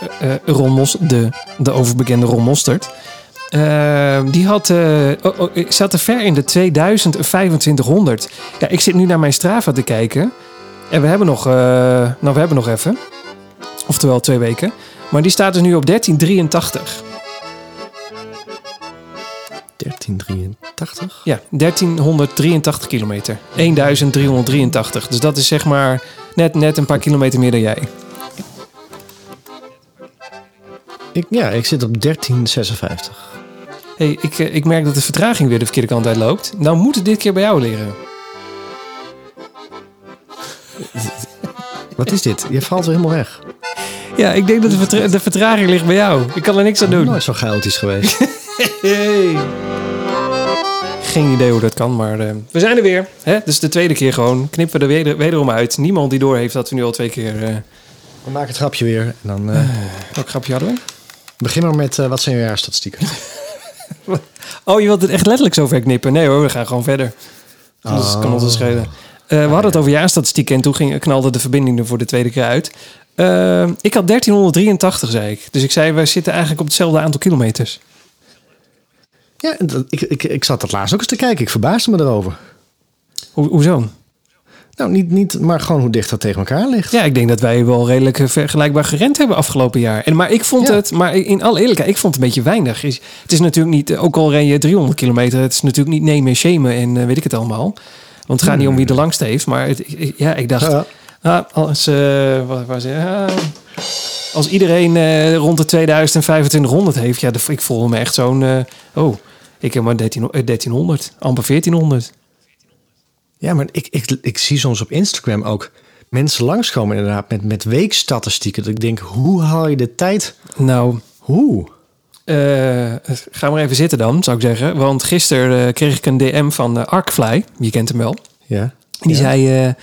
Ron Mos, de, de overbekende Ron Mostert. Eh, die had, eh, oh, oh, ik zat er ver in de 2000 en 2500. Ja, ik zit nu naar mijn Strava te kijken. En we hebben nog, eh, nou we hebben nog even. Oftewel twee weken. Maar die staat dus nu op 1383. 1383? Ja, 1383 kilometer. 1383. Dus dat is zeg maar net, net een paar kilometer meer dan jij. Ik, ja, ik zit op 1356. hey, ik, eh, ik merk dat de vertraging weer de verkeerde kant uit loopt. Nou moet het dit keer bij jou leren. Wat is dit? Je valt weer helemaal weg. Ja, ik denk dat de, vertra- de vertraging ligt bij jou. Ik kan er niks aan doen. Nooit zo chaotisch geweest. Hey. Geen idee hoe dat kan, maar eh, we zijn er weer. Hè? Dus de tweede keer gewoon. Knippen we er weder, wederom uit. Niemand die door heeft dat we nu al twee keer... eh We maken het grapje weer. En dan eh, welk grapje hadden we? begin maar met eh, wat zijn je jaarstatistieken? Oh, je wilt het echt letterlijk zo ver knippen? Nee hoor, we gaan gewoon verder. Dat kan ons wel schelen. Eh, we hadden het over jaarstatistieken en toen ging, knalde de verbinding er voor de tweede keer uit. Ik had 1383, zei ik. Dus ik zei, wij zitten eigenlijk op hetzelfde aantal kilometers. Ja, ik, ik, ik zat dat laatst ook eens te kijken. Ik verbaasde me erover. Ho hoezo? Nou, niet, niet, maar gewoon hoe dicht dat tegen elkaar ligt. Ja, ik denk dat wij wel redelijk eh, vergelijkbaar gerend hebben afgelopen jaar. En, maar ik vond Ja. het, maar in alle eerlijkheid, ik vond het een beetje weinig. Is- Het is natuurlijk niet, ook al ren je 300 kilometer, het is natuurlijk niet nemen en shamen en eh, weet ik het allemaal. Want het gaat niet om wie de langste heeft, maar het, ja, ik dacht, Ja. ah, als, eh? Ah, als iedereen eh, rond de 2000 en 2500 heeft, ja, de- ik voelde me echt zo'n, eh, oh, ik heb maar 13, eh, 1300, amper 1400. Ja, maar ik, ik, ik zie soms op Instagram ook mensen langskomen inderdaad met, met weekstatistieken. Dat ik denk, hoe haal je de tijd? Nou, Hoe? eh, ga maar even zitten dan, zou ik zeggen. Want gisteren eh, kreeg ik een DM van eh, Arkfly. Je kent hem wel. Ja. En die Ja. zei... eh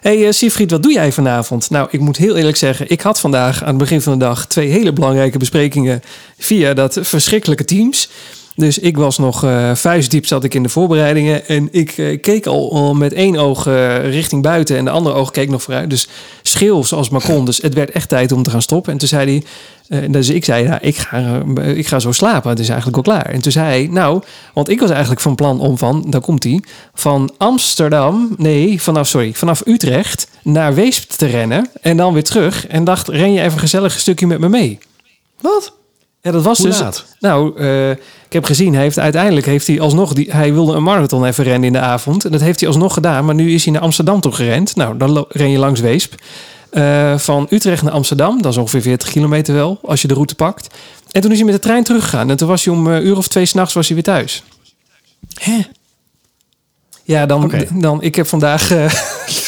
hey eh, Siegfried, wat doe jij vanavond? Nou, ik moet heel eerlijk zeggen... ik had vandaag aan het begin van de dag... twee hele belangrijke besprekingen... via dat verschrikkelijke Teams... Dus ik was nog eh vuistdiep zat ik in de voorbereidingen. En ik eh, keek al, met één oog eh, richting buiten. En de andere oog keek nog vooruit. Dus schil zoals maar kon. Dus het werd echt tijd om te gaan stoppen. En toen zei hij... dus ik zei, ja, ik ga, ik ga zo slapen. Het is eigenlijk al klaar. En toen zei hij, nou... Want ik was eigenlijk van plan om van... Daar komt hij. Van Amsterdam... Nee, vanaf, sorry. Vanaf Utrecht naar Weesp te rennen. En dan weer terug. En dacht, ren je even gezellig een stukje met me mee. Wat? Ja, dat was Hoe dus. laat? Nou, eh, ik heb gezien, hij heeft uiteindelijk heeft hij alsnog die, hij wilde een marathon even rennen in de avond en dat heeft hij alsnog gedaan, maar nu is hij naar Amsterdam toe gerend. Nou, dan ren je langs Weesp. Eh, van Utrecht naar Amsterdam, dat is ongeveer 40 kilometer wel, als je de route pakt. En toen is hij met de trein teruggegaan en toen was hij om een uur of twee s'nachts was hij weer thuis. Hè? Ja, dan, dan ik heb vandaag eh,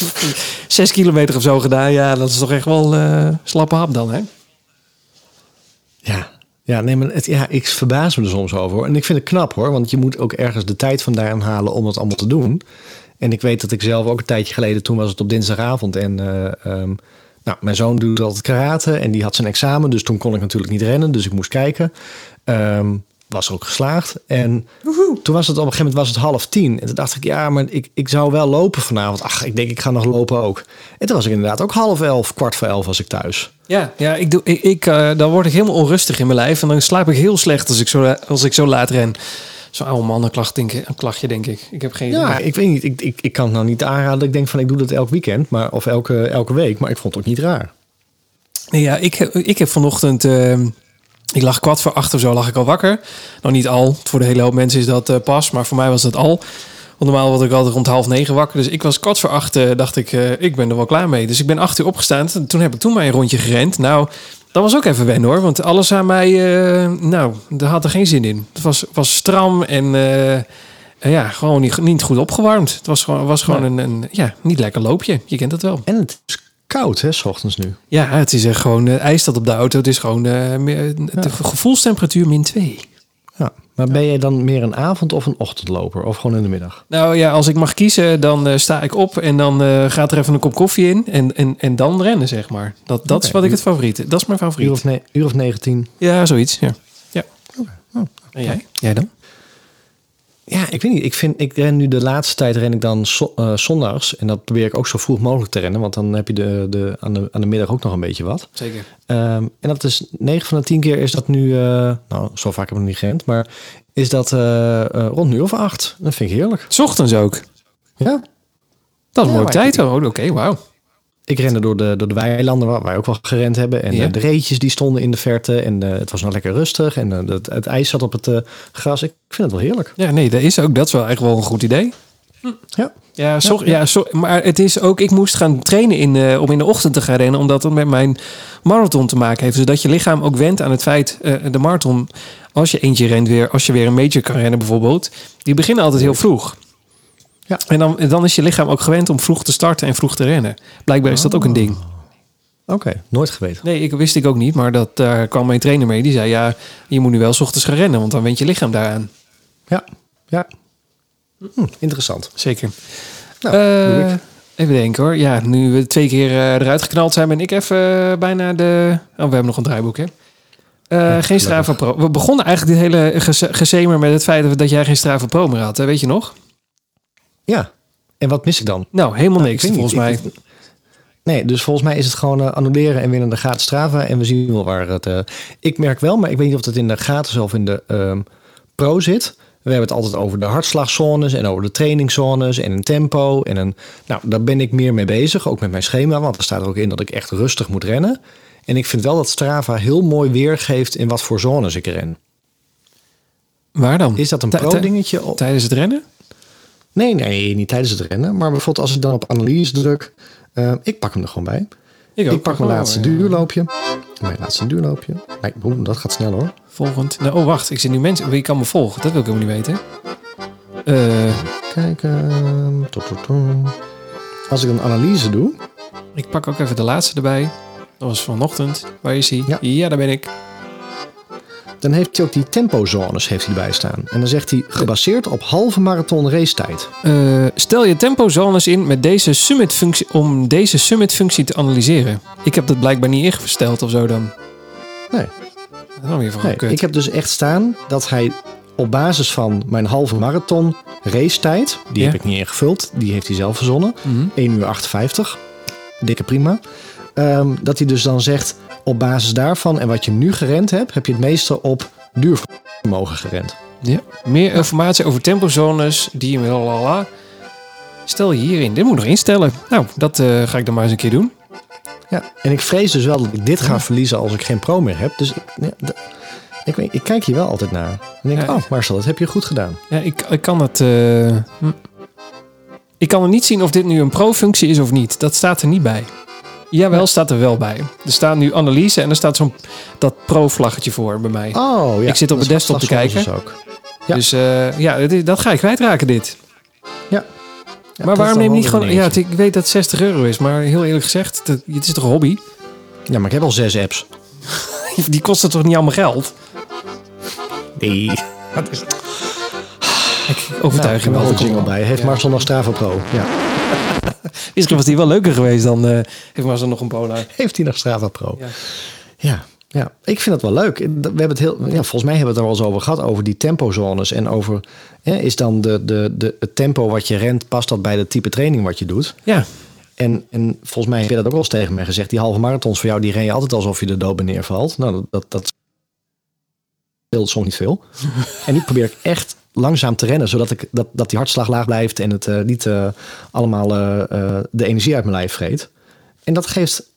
zes kilometer of zo gedaan. Ja, dat is toch echt wel eh slappe hap dan, hè? Ja. Ja, nee, maar het, ja, ik verbaas me er soms over. En ik vind het knap hoor, want je moet ook ergens de tijd vandaan halen om dat allemaal te doen. En ik weet dat ik zelf ook een tijdje geleden, toen was het op dinsdagavond. En eh, ehm, nou, mijn zoon doet altijd karate en die had zijn examen. Dus toen kon ik natuurlijk niet rennen, dus ik moest kijken. Ehm, was er ook geslaagd. En toen was het op een gegeven moment was het half tien. En toen dacht ik, ja, maar ik, ik zou wel lopen vanavond. Ach, ik denk, ik ga nog lopen ook. En toen was ik inderdaad ook half elf, kwart voor elf was ik thuis. Ja, ja ik doe, ik, ik, eh, dan word ik helemaal onrustig in mijn lijf. En dan slaap ik heel slecht als ik zo, als ik zo laat ren. Zo'n oude mannenklacht, denk ik, een klachtje, denk ik. Ik heb geen Ja, ik weet niet. Ik, ik, ik kan het nou niet aanraden. Ik denk van ik doe dat elk weekend, maar, of elke, elke week. Maar ik vond het ook niet raar. Nee, ja, ik, heb- ik heb vanochtend... eh, ik lag kwart voor acht of zo, lag ik al wakker. Nou, niet al. Voor de hele hoop mensen is dat eh, pas. Maar voor mij was dat al. Want normaal word ik altijd rond half negen wakker. Dus ik was kwart voor acht, eh, dacht ik, eh, ik ben er wel klaar mee. Dus ik ben acht uur opgestaan. Toen heb ik toen maar een rondje gerend. Nou, dat was ook even wennen hoor. Want alles aan mij, nou, daar had er geen zin in. Het was, was stram en... ja, gewoon niet, niet goed opgewarmd. Het was gewoon, was gewoon een, een ja, niet lekker loopje. Je kent dat wel. En het is koud, hè, s ochtends nu. Ja, het is echt gewoon eh, ijs dat op de auto. Het is gewoon eh, meer- de gevoelstemperatuur min 2. Ja. Maar ben jij dan meer een avond- of een ochtendloper? Of gewoon in de middag? Nou ja, als ik mag kiezen, dan eh, sta ik op en dan eh, gaat er even een kop koffie in en, en, en dan rennen, zeg maar. Dat, dat is wat ik het favoriet. Dat is mijn Uur favoriet. of, ne uur of 19? Ja, zoiets. Ja. ja. Oh. En jij? Jij dan? Ja, ik weet niet. Ik, vind, ik ren nu de laatste tijd ren ik dan zo- eh, zondags. En dat probeer ik ook zo vroeg mogelijk te rennen. Want dan heb je de, de, aan, de, aan de middag ook nog een beetje wat. Zeker. Ehm, en dat is 9 van de 10 keer is dat nu, eh, nou zo vaak heb ik nog niet gerend, maar is dat eh, rond nu of acht. Dat vind ik heerlijk. S ochtends ook. Ja. Dat is een Ja, mooie maar tijd. ik- hoor. Oké, wauw. Ik rende door de, door de weilanden waar wij ook wel gerend hebben. En Ja. de reetjes die stonden in de verte. En eh, het was nog lekker rustig. En eh, het, het ijs zat op het eh, gras. Ik vind het wel heerlijk. Ja, nee, dat is ook. Dat is wel echt wel een goed idee. Ja. Ja, so, Ja, ja. so- maar het is ook, ik moest gaan trainen in, om in de ochtend te gaan rennen, omdat het met mijn marathon te maken heeft. Zodat je lichaam ook went aan het feit, de marathon, als je eentje rent weer, als je weer een major kan rennen bijvoorbeeld, die beginnen altijd heel vroeg. Ja. En dan, dan is je lichaam ook gewend om vroeg te starten en vroeg te rennen. Blijkbaar is dat ook een ding. Oké, nooit geweten. Nee, ik wist ik ook niet, maar dat, daar kwam mijn trainer mee. Die zei, ja, je moet nu wel 's ochtends gaan rennen, want dan went je lichaam daaraan. Ja, ja. Hm, interessant. Zeker. Nou, ik. even denken hoor. Ja, nu we twee keer eh, eruit geknald zijn, ben ik even eh, bijna de. Oh, we hebben nog een draaiboek, hè? Eh, geen Strava Pro. We begonnen eigenlijk dit hele geze- gezemer met het feit dat jij geen Strava Pro meer had. Hè? Weet je nog? Ja. En wat mis ik dan? Nou, helemaal Nou, niks volgens niet. mij. Ik- Nee, dus volgens mij is het gewoon eh, annuleren en winnen de gratis Strava. En we zien wel waar het... eh, ik merk wel, maar ik weet niet of het in de gratis of in de ehm, pro zit. We hebben het altijd over de hartslagzones en over de trainingszones en een tempo. En een, nou, daar ben ik meer mee bezig, ook met mijn schema. Want er staat er ook in dat ik echt rustig moet rennen. En ik vind wel dat Strava heel mooi weergeeft in wat voor zones ik ren. Waar dan? Is dat een pro-dingetje? Tijdens het rennen? Nee, nee, niet tijdens het rennen. Maar bijvoorbeeld als ik dan op analyse druk... eh, ik pak hem er gewoon bij. Ik, ook. pak mijn Oh, laatste ja. duurloopje. Mijn laatste duurloopje. Nee, boem, dat gaat snel hoor. Volgend. Nou, oh, wacht. Ik zit nu mensen. Wie kan me volgen? Dat wil ik ook niet weten. Eh, Kijk. ehm. Als ik een analyse doe. ik pak ook even de laatste erbij. Dat was vanochtend. Waar is hij? Ja. ja daar ben ik. Dan heeft hij ook die tempozones heeft hij erbij staan. En dan zegt hij gebaseerd op halve marathon racetijd. Eh, stel je tempozones in met deze summit-functie om deze summit-functie te analyseren. Ik heb dat blijkbaar niet ingesteld of zo dan. Nee. Nee, ik heb dus echt staan dat hij op basis van mijn halve marathon racetijd, die Ja. heb ik niet ingevuld, die heeft hij zelf verzonnen, Mhm. 1 uur 58, dikke prima. Ehm, dat hij dus dan zegt, op basis daarvan en wat je nu gerend hebt, heb je het meeste op duurvermogen gerend. Ja. Meer informatie over tempozones die. Stel je hierin. Dit moet nog instellen. Nou, dat eh, ga ik dan maar eens een keer doen. Ja, en ik vrees dus wel dat ik dit ga verliezen als ik geen pro meer heb. Dus ik, ja, ik, weet- ik kijk hier wel altijd naar. En denk, oh Marcel, dat heb je goed gedaan. Ja, ik, ik kan het. eh, hm. Ik kan er niet zien of dit nu een pro-functie is of niet. Dat staat er niet bij. Jawel, staat er wel bij. Er staat nu analyse en er staat zo'n dat pro-vlaggetje voor bij mij. Oh ja. Ik zit op de is desktop te kijken. dus ook. Ja. Dus eh, ja, dit is- dat ga ik kwijtraken, dit. Ja. Ja, maar is waarom neem je niet wel gewoon... Ja, het- ik weet dat het 60 euro is, maar heel eerlijk gezegd, het, het is toch een hobby? Ja, maar ik heb al zes apps. Die kosten toch niet allemaal geld? Nee. Ik overtuig nou, je wel wel. een jingle bij. Heeft. Marcel nog Strava Pro? Ja. Misschien was die wel leuker geweest dan... eh heeft Marcel nog een Polar. Heeft hij nog Strava Pro? Ja. Ja. ja. Ik vind dat wel leuk. We hebben het heel, ja, volgens mij hebben we het er wel eens over gehad. Over die tempozones. En over, is dan de, de, de, het tempo wat je rent, past dat bij de type training wat je doet? Ja, En, en volgens mij heb je dat ook wel eens tegen mij gezegd. Die halve marathons voor jou, die ren je altijd alsof je de dood neervalt. Nou, dat, dat, dat soms niet veel. en nu probeer ik echt langzaam te rennen, zodat ik, dat, dat die hartslag laag blijft en het eh, niet eh, allemaal eh, de energie uit mijn lijf vreet. En dat geeft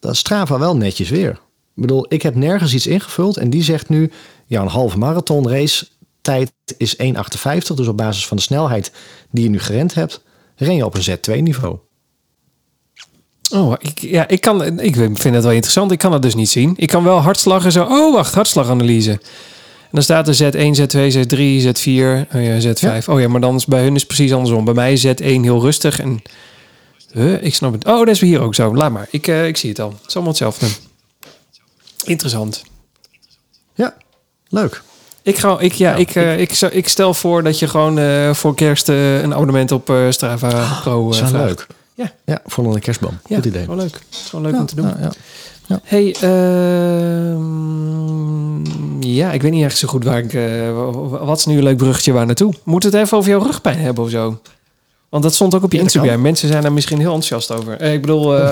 dat Strava wel netjes weer. Ik bedoel, ik heb nergens iets ingevuld en die zegt nu, ja, een halve marathon race tijd is 1,58. Dus op basis van de snelheid die je nu gerend hebt, ren je op een Z2 niveau. Oh, ik, ja, ik, kan, ik vind het wel interessant. Ik kan het dus niet zien. Ik kan wel hartslag en zo. Oh, wacht, hartslaganalyse. Dan staat er Z1, Z2, Z3, Z4, oh ja, Z5. Oh ja, maar dan is bij hun is het precies andersom. Bij mij is Z1 heel rustig en... Huh, ik snap het. Oh, dat is hier ook zo. Laat maar. Ik, eh, ik zie het al. Het is allemaal hetzelfde. Interessant. Ja, leuk. Ik, ga, ik, ja, Nou, ik, eh, ik, zou- ik stel voor dat je gewoon eh, voor kerst een abonnement op Strava Pro is wel vraagt. leuk. Ja. ja, een kerstboom. Ja, Goed idee. Wel leuk. Het is gewoon leuk Ja, om te doen. ja, ja. Hey, ehm, ja, ik weet niet echt zo goed waar ik. eh, wat is nu een leuk bruggetje waar naartoe? Moet het even over jouw rugpijn hebben of zo? Want dat stond ook op je Ja, Instagram. Mensen zijn daar misschien heel enthousiast over. Eh, ik bedoel, eh,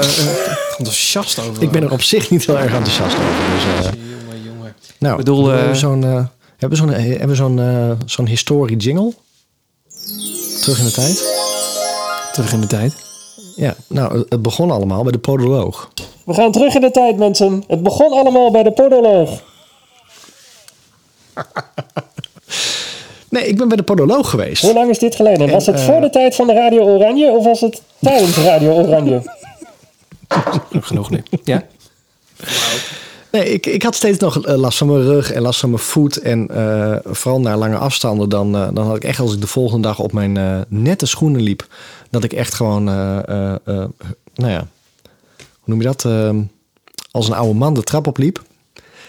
enthousiast over. Ik ben er op zich niet heel erg enthousiast over. Dus, Jongen, jongen. nou, Ik bedoel, we hebben zo'n hebben we zo'n hebben zo'n zo'n historie jingle. Terug in de tijd. Terug in de tijd. Ja, nou, het begon allemaal bij de podoloog. We gaan terug in de tijd, mensen. Het begon allemaal bij de podoloog. Nee, ik ben bij de podoloog geweest. Hoe lang is dit geleden? Was het eh, voor de tijd van de Radio Oranje of was het tijdens Radio Oranje? Genoeg nu. Ja? Nee, ik, ik had steeds nog eh, last van mijn rug en last van mijn voet. En eh, vooral naar lange afstanden. Dan, eh, dan had ik echt als ik de volgende dag op mijn nette schoenen liep. Dat ik echt gewoon, nou ja, hoe noem je dat? Als een oude man de trap opliep.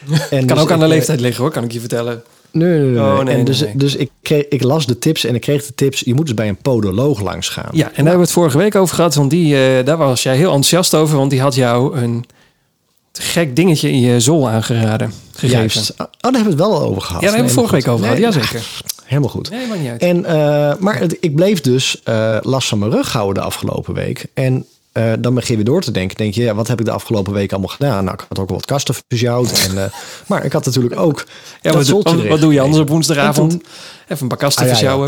En Kan dus ook aan de leeftijd liggen hoor, kan ik je vertellen. Nee, nee, nee. nee. Oh, nee, en dus nee. dus ik, kreeg, ik las de tips en ik kreeg de tips. Je moet dus bij een podoloog langs gaan. Ja, en daar hebben we het vorige week over gehad. Want die, daar was jij heel enthousiast over. Want die had jou een gek dingetje in je zool aangeraden. Gegeven. Oh, daar hebben we het wel over gehad. Ja, daar hebben we vorige week over gehad. goed. Jazeker. Helemaal goed. Nee, maakt niet uit. En, eh, maar het- ik bleef dus eh, last van mijn rug houden de afgelopen week. En eh, dan begin je weer door te denken. Denk je, ja, wat heb ik de afgelopen week allemaal gedaan? Nou, ik had ook wat kasten verzjouwd. En, eh, maar ik had natuurlijk ook ja, dat wat, wat, doe je anders op woensdagavond? Toen, Even een paar kasten Ah, ja, ja.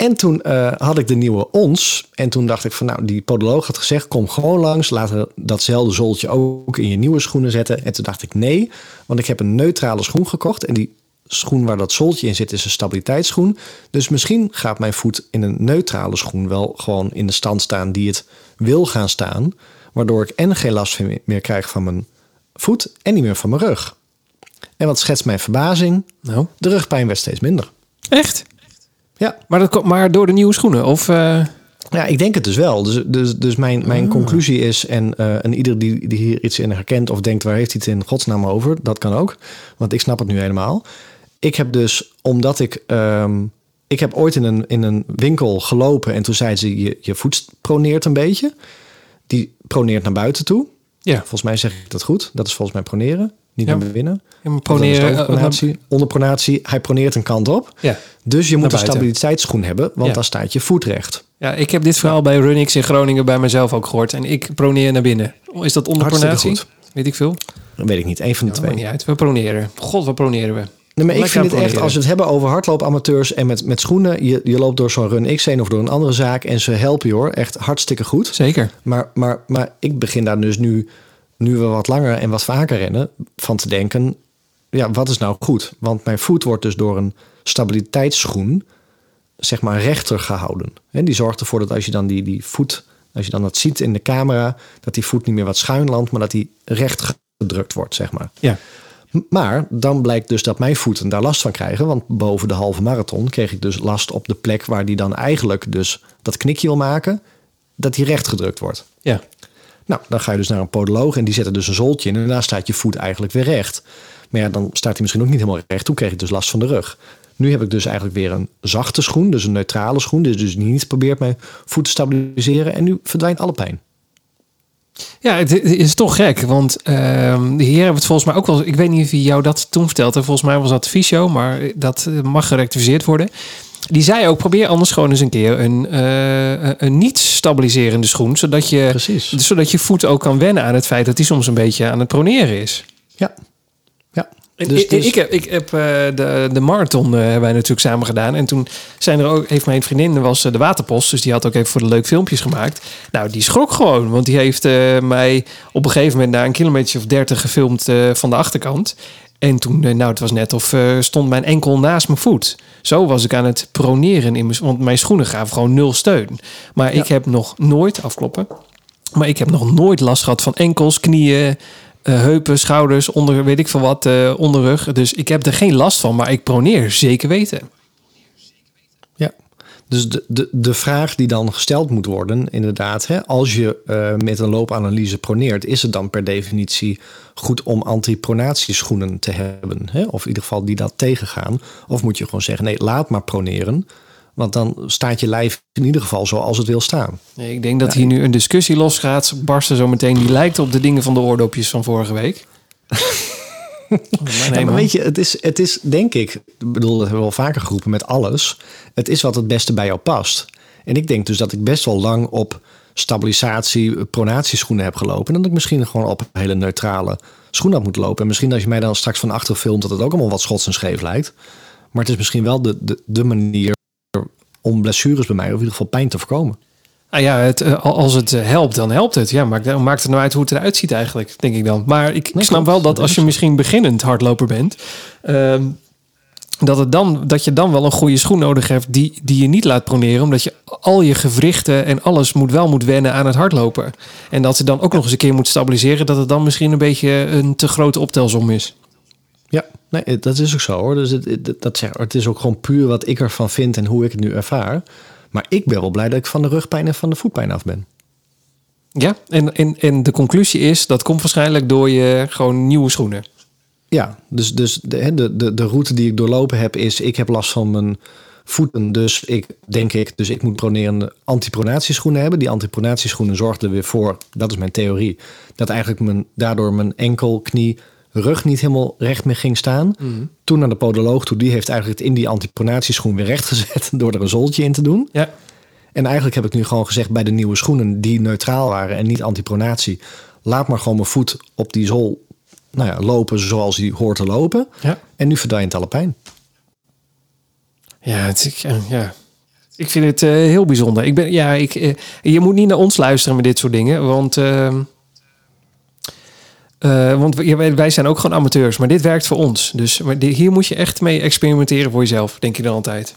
En toen eh, had ik de nieuwe ons. En toen dacht ik van, nou, die podoloog had gezegd... kom gewoon langs, laten we datzelfde zoltje ook in je nieuwe schoenen zetten. En toen dacht ik, nee, want ik heb een neutrale schoen gekocht. En die schoen waar dat zoltje in zit is een stabiliteitsschoen. Dus misschien gaat mijn voet in een neutrale schoen wel gewoon in de stand staan die het wil gaan staan. Waardoor ik en geen last meer krijg van mijn voet en niet meer van mijn rug. En wat schetst mijn verbazing? Nou, De rugpijn werd steeds minder. echt? Ja, Maar, dat komt maar door de nieuwe schoenen? Of, eh, Ja, ik denk het dus wel. Dus, dus, dus mijn, mijn Ah. conclusie is, en, eh, en ieder die, die hier iets in herkent of denkt, waar heeft hij het in godsnaam over? Dat kan ook, want ik snap het nu helemaal. Ik heb dus, omdat ik, ehm, ik heb ooit in een, in een winkel gelopen en toen zei ze, je, je voet proneert een beetje. Die proneert naar buiten toe. Ja. Volgens mij zeg ik dat goed. Dat is volgens mij proneren, niet Ja. naar binnen. Ja, maar proneren, eh, overpronatie. Onderpronatie, hij proneert een kant op. ja. Dus je moet een stabiliteitsschoen hebben, want Ja. dan staat je voet recht. ja, ik heb dit verhaal bij Runix in Groningen bij mezelf ook gehoord. En ik proneer naar binnen. Is dat onderpronatie? Weet ik veel. Dat weet ik niet, één van de Ja, twee. niet uit. We proneren. God, wat proneren we? Nee, maar ik vind het echt, als we het hebben over hardloopamateurs en met, met schoenen, je, je loopt door zo'n Run X heen of door een andere zaak en ze helpen je hoor, echt hartstikke goed. Zeker. Maar, maar, maar ik begin daar dus nu, nu we wat langer en wat vaker rennen, van te denken, ja, wat is nou goed? Want mijn voet wordt dus door een stabiliteitsschoen, zeg maar, rechter gehouden. En die zorgt ervoor dat als je dan die, die voet, als je dan dat ziet in de camera, dat die voet niet meer wat schuin landt, maar dat die recht gedrukt wordt, zeg maar. Ja. Maar dan blijkt dus dat mijn voeten daar last van krijgen. Want boven de halve marathon kreeg ik dus last op de plek waar die dan eigenlijk dus dat knikje wil maken. Dat die recht gedrukt wordt. Ja. Nou, dan ga je dus naar een podoloog en die zet er dus een zooltje in. En daarna staat je voet eigenlijk weer recht. Maar ja, dan staat hij misschien ook niet helemaal recht. Toen kreeg ik dus last van de rug. Nu heb ik dus eigenlijk weer een zachte schoen, dus een neutrale schoen. Dus, dus niet probeert mijn voet te stabiliseren. En nu verdwijnt alle pijn. Ja, het is toch gek, want ehm hier hebben we het volgens mij ook wel... Ik weet niet wie jou dat toen vertelde. Volgens mij was dat Fysio, maar dat mag gerectificeerd worden. Die zei ook, probeer anders gewoon eens een keer een, eh, een niet stabiliserende schoen. Zodat je, Precies. zodat je voet ook kan wennen aan het feit dat hij soms een beetje aan het proneren is. Ja. Dus- ik, dus- ik heb, ik heb eh, de, de marathon eh, hebben wij natuurlijk samen gedaan. En toen zijn er ook, heeft mijn vriendin was eh, de waterpost. Dus die had ook even voor de leuk filmpjes gemaakt. Nou, die schrok gewoon. Want die heeft mij op een gegeven moment na een kilometer of dertig gefilmd van de achterkant. En toen, nou, het was net of stond mijn enkel naast mijn voet. Zo was ik aan het proneren in mijn, want mijn schoenen gaven gewoon nul steun. Maar ik heb nog nooit afkloppen. Maar ik heb nog nooit last gehad van enkels, knieën, heupen, schouders, onder, weet ik veel wat, eh, onderrug. Dus ik heb er geen last van, maar ik proneer zeker weten. Ja. Dus de, de, de vraag die dan gesteld moet worden, inderdaad, hè, als je eh, met een loopanalyse proneert, is het dan per definitie goed om antipronatieschoenen te hebben? Hè? Of in ieder geval die dat tegengaan? Of moet je gewoon zeggen, nee, laat maar proneren, want dan staat je lijf in ieder geval zoals het wil staan. Nee, ik denk dat hier nu een discussie losgaat, barsten zo meteen. Die lijkt op de dingen van de oordopjes van vorige week. Ja, maar weet je, het is, het is denk ik, ik bedoel, dat hebben we wel vaker geroepen met alles. Het is wat het beste bij jou past. En ik denk dus dat ik best wel lang op stabilisatie, pronatieschoenen heb gelopen. En dat ik misschien gewoon op een hele neutrale schoen had moeten lopen. En misschien als je mij dan straks van achter filmt, dat het ook allemaal wat schots en scheef lijkt. Maar het is misschien wel de, de, de manier om blessures bij mij, of in ieder geval pijn te voorkomen. Ah ja, het, eh, als het eh, helpt, dan helpt het. Ja, maakt, maakt het nou uit hoe het eruit ziet eigenlijk, denk ik dan. Maar ik Nee, snap wel dat als je misschien beginnend hardloper bent... ehm, dat, het dan, dat je dan wel een goede schoen nodig hebt die, die je niet laat proneren. Omdat je al je gewrichten en alles moet wel moet wennen aan het hardlopen. En dat ze dan ook nog eens een keer moet stabiliseren. Dat het dan misschien een beetje een te grote optelsom is. Nee, dat is ook zo hoor. Dus het, het, dat zeg, het is ook gewoon puur wat ik ervan vind en hoe ik het nu ervaar. Maar ik ben wel blij dat ik van de rugpijn en van de voetpijn af ben. Ja, en, en, en de conclusie is, dat komt waarschijnlijk door je gewoon nieuwe schoenen. Ja, dus, dus de, de, de, de route die ik doorlopen heb is... ik heb last van mijn voeten, dus ik denk ik... dus ik moet pronerende antipronatieschoenen hebben. Die antipronatieschoenen zorgden er weer voor, dat is mijn theorie... dat eigenlijk mijn, daardoor mijn enkel, knie, rug niet helemaal recht meer ging staan. Toen naar de podoloog toe, die heeft eigenlijk het in die antipronatieschoen weer recht gezet... door er een zooltje in te doen. Ja, En eigenlijk heb ik nu gewoon gezegd bij de nieuwe schoenen die neutraal waren en niet antipronatie. Laat maar gewoon mijn voet op die zool nou ja, lopen zoals die hoort te lopen. ja. En nu verdwijnt alle pijn. Ja, het, ik, eh, ja. ik vind het eh, heel bijzonder. Ik ben, ja, ik, eh, je moet niet naar ons luisteren met dit soort dingen, want, ehm, eh, want wij- zijn ook gewoon amateurs, maar dit werkt voor ons. Dus maar hier moet je echt mee experimenteren voor jezelf, denk je dan altijd.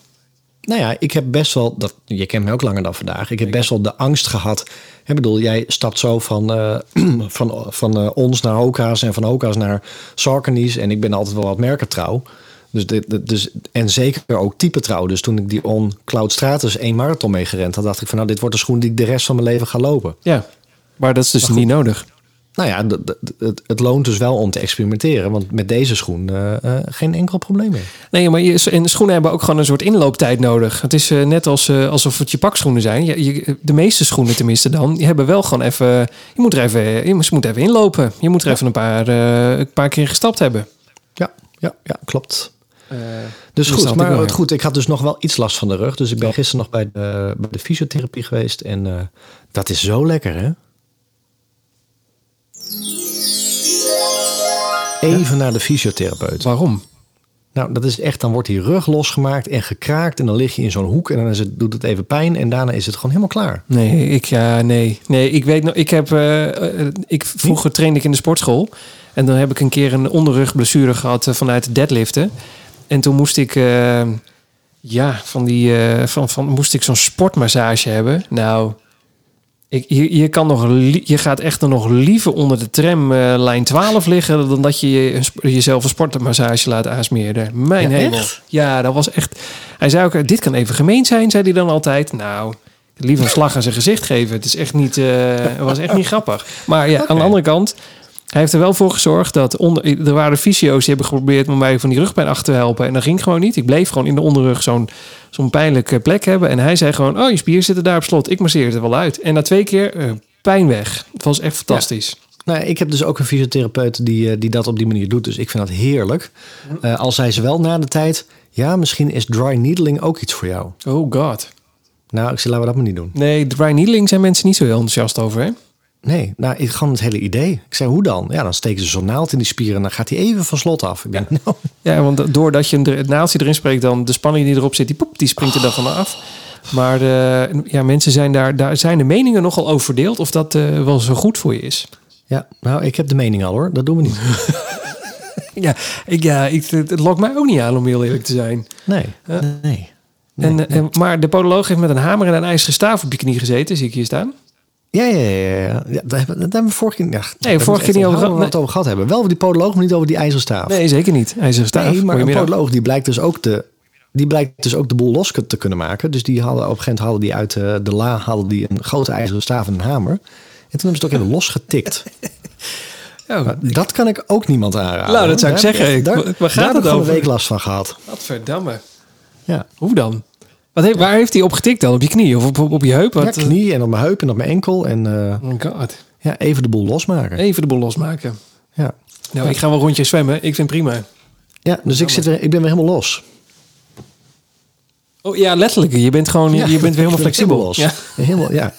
Nou ja, ik heb best wel, dat, je kent mij ook langer dan vandaag. Ik heb best wel de angst gehad. Ik bedoel, jij stapt zo van, eh, van, van eh, ons naar Hoka's en van Hoka's naar Saucony's. En ik ben altijd wel wat merkentrouw. Dus, dus, en zeker ook type trouw. Dus toen ik die On Cloud Stratus één marathon mee gerend had, dacht ik van nou, dit wordt de schoen die ik de rest van mijn leven ga lopen. Ja, maar dat is dus niet nodig. Nou ja, het, het loont dus wel om te experimenteren. Want met deze schoen eh, eh, geen enkel probleem meer. Nee, maar je, en schoenen hebben ook gewoon een soort inlooptijd nodig. Het is eh, net als, alsof het je pakschoenen zijn. Je, je- de meeste schoenen tenminste dan, die hebben wel gewoon even... Je moet er even, je moet, even inlopen. Je moet er even een paar, een paar keer gestapt hebben. Ja, ja, ja klopt. Dus goed, maar wel, het ja. goed, ik had dus nog wel iets last van de rug. Dus ik ben gisteren nog bij de, bij de fysiotherapie geweest. En dat is zo lekker, hè? Even naar de fysiotherapeut. waarom? Nou, dat is echt, dan wordt die rug losgemaakt en gekraakt. En dan lig je in zo'n hoek en dan is het, doet het even pijn. En daarna is het gewoon helemaal klaar. Nee, ik, ja, nee. Nee, ik weet nog, ik heb, eh, eh, ik, vroeger trainde ik in de sportschool. En dan heb ik een keer een onderrugblessure gehad eh, vanuit deadliften. En toen moest ik, ja, van die, van, van, moest ik zo'n sportmassage hebben. Nou, ik, je, je, kan nog, je gaat echt nog liever onder de tram eh, lijn 12 liggen... dan dat je, jezelf een sportmassage laat aansmeren. Mijn Ja, hemel. echt? Ja, dat was echt... Hij zei ook, dit kan even gemeen zijn, zei hij dan altijd. Nou, liever een slag aan zijn gezicht geven. Het is echt niet, eh, het was echt niet grappig. Maar ja, aan de andere kant... Hij heeft er wel voor gezorgd dat onder, er waren fysio's die hebben geprobeerd om mij van die rugpijn af te helpen. En dat ging gewoon niet. Ik bleef gewoon in de onderrug zo'n zo'n pijnlijke plek hebben. En hij zei gewoon, oh je spieren zitten daar op slot. Ik masseer het er wel uit. En na twee keer eh, pijn weg. Het was echt fantastisch. Nou, ik heb dus ook een fysiotherapeut die, eh, die dat op die manier doet. Dus ik vind dat heerlijk. Eh, al zei ze wel na de tijd... Ja, misschien is dry needling ook iets voor jou. Oh god. Nou, ik zei, laten we dat maar niet doen. Nee, dry needling zijn mensen niet zo heel enthousiast over, hè? Nee, nou, ik, gewoon het hele idee. Ik zei, hoe dan? Ja, dan steken ze zo'n naald in die spieren en dan gaat hij even van slot af. Ik denk, nou, Ja, want doordat je een- het naaldje erin spreekt, dan de spanning die erop zit, die, poep, die springt er dan vanaf. Maar de, ja, mensen zijn daar, daar zijn de meningen nogal over verdeeld of dat eh, wel zo goed voor je is. ja, nou, ik heb de mening al hoor. Dat doen we niet. Ja, ik, ja ik, het, lokt mij ook niet aan om heel eerlijk te zijn. Nee, Ja. nee. en, eh, maar de podoloog heeft met een hamer en een ijzeren staaf op je knie gezeten, zie ik hier staan. Ja, ja, ja. ja. ja daar, hebben, daar hebben we vorige keer, ja, we vorige keer niet over gehad. over gehad hebben. Wel over die podoloog, maar niet over die ijzerstaaf. Nee, zeker niet. IJzeren staaf. Nee, maar een podoloog die blijkt dus ook de, die blijkt dus ook de boel los te kunnen maken. Dus die hadden op een gegeven moment hadden die uit eh, de la hadden die een grote ijzeren staaf en een hamer. En toen hebben ze het ook even losgetikt. Oh, Maar dat kan ik ook niemand aanraden. Nou, dat zou ik Daar zeggen. echt- Daar, Waar- waar gaat daar heb het ik over? een week last van gehad. wat verdamme. Ja. Hoe dan? Wat heeft, Waar heeft hij op getikt dan? Op je knie of op, op, op je heup? ja, Wat, eh, knie en op mijn heup en op mijn enkel. En Oh god. ja, even de boel losmaken. Even de boel losmaken. Ja. Nou, ik ga wel rondjes zwemmen. Ik vind het prima. Ja, dus ik, zit ik ben weer helemaal los. Oh ja, letterlijk. Je bent gewoon, je, Ja, je bent weer helemaal flexibel. los. Ja. Helemaal, ja.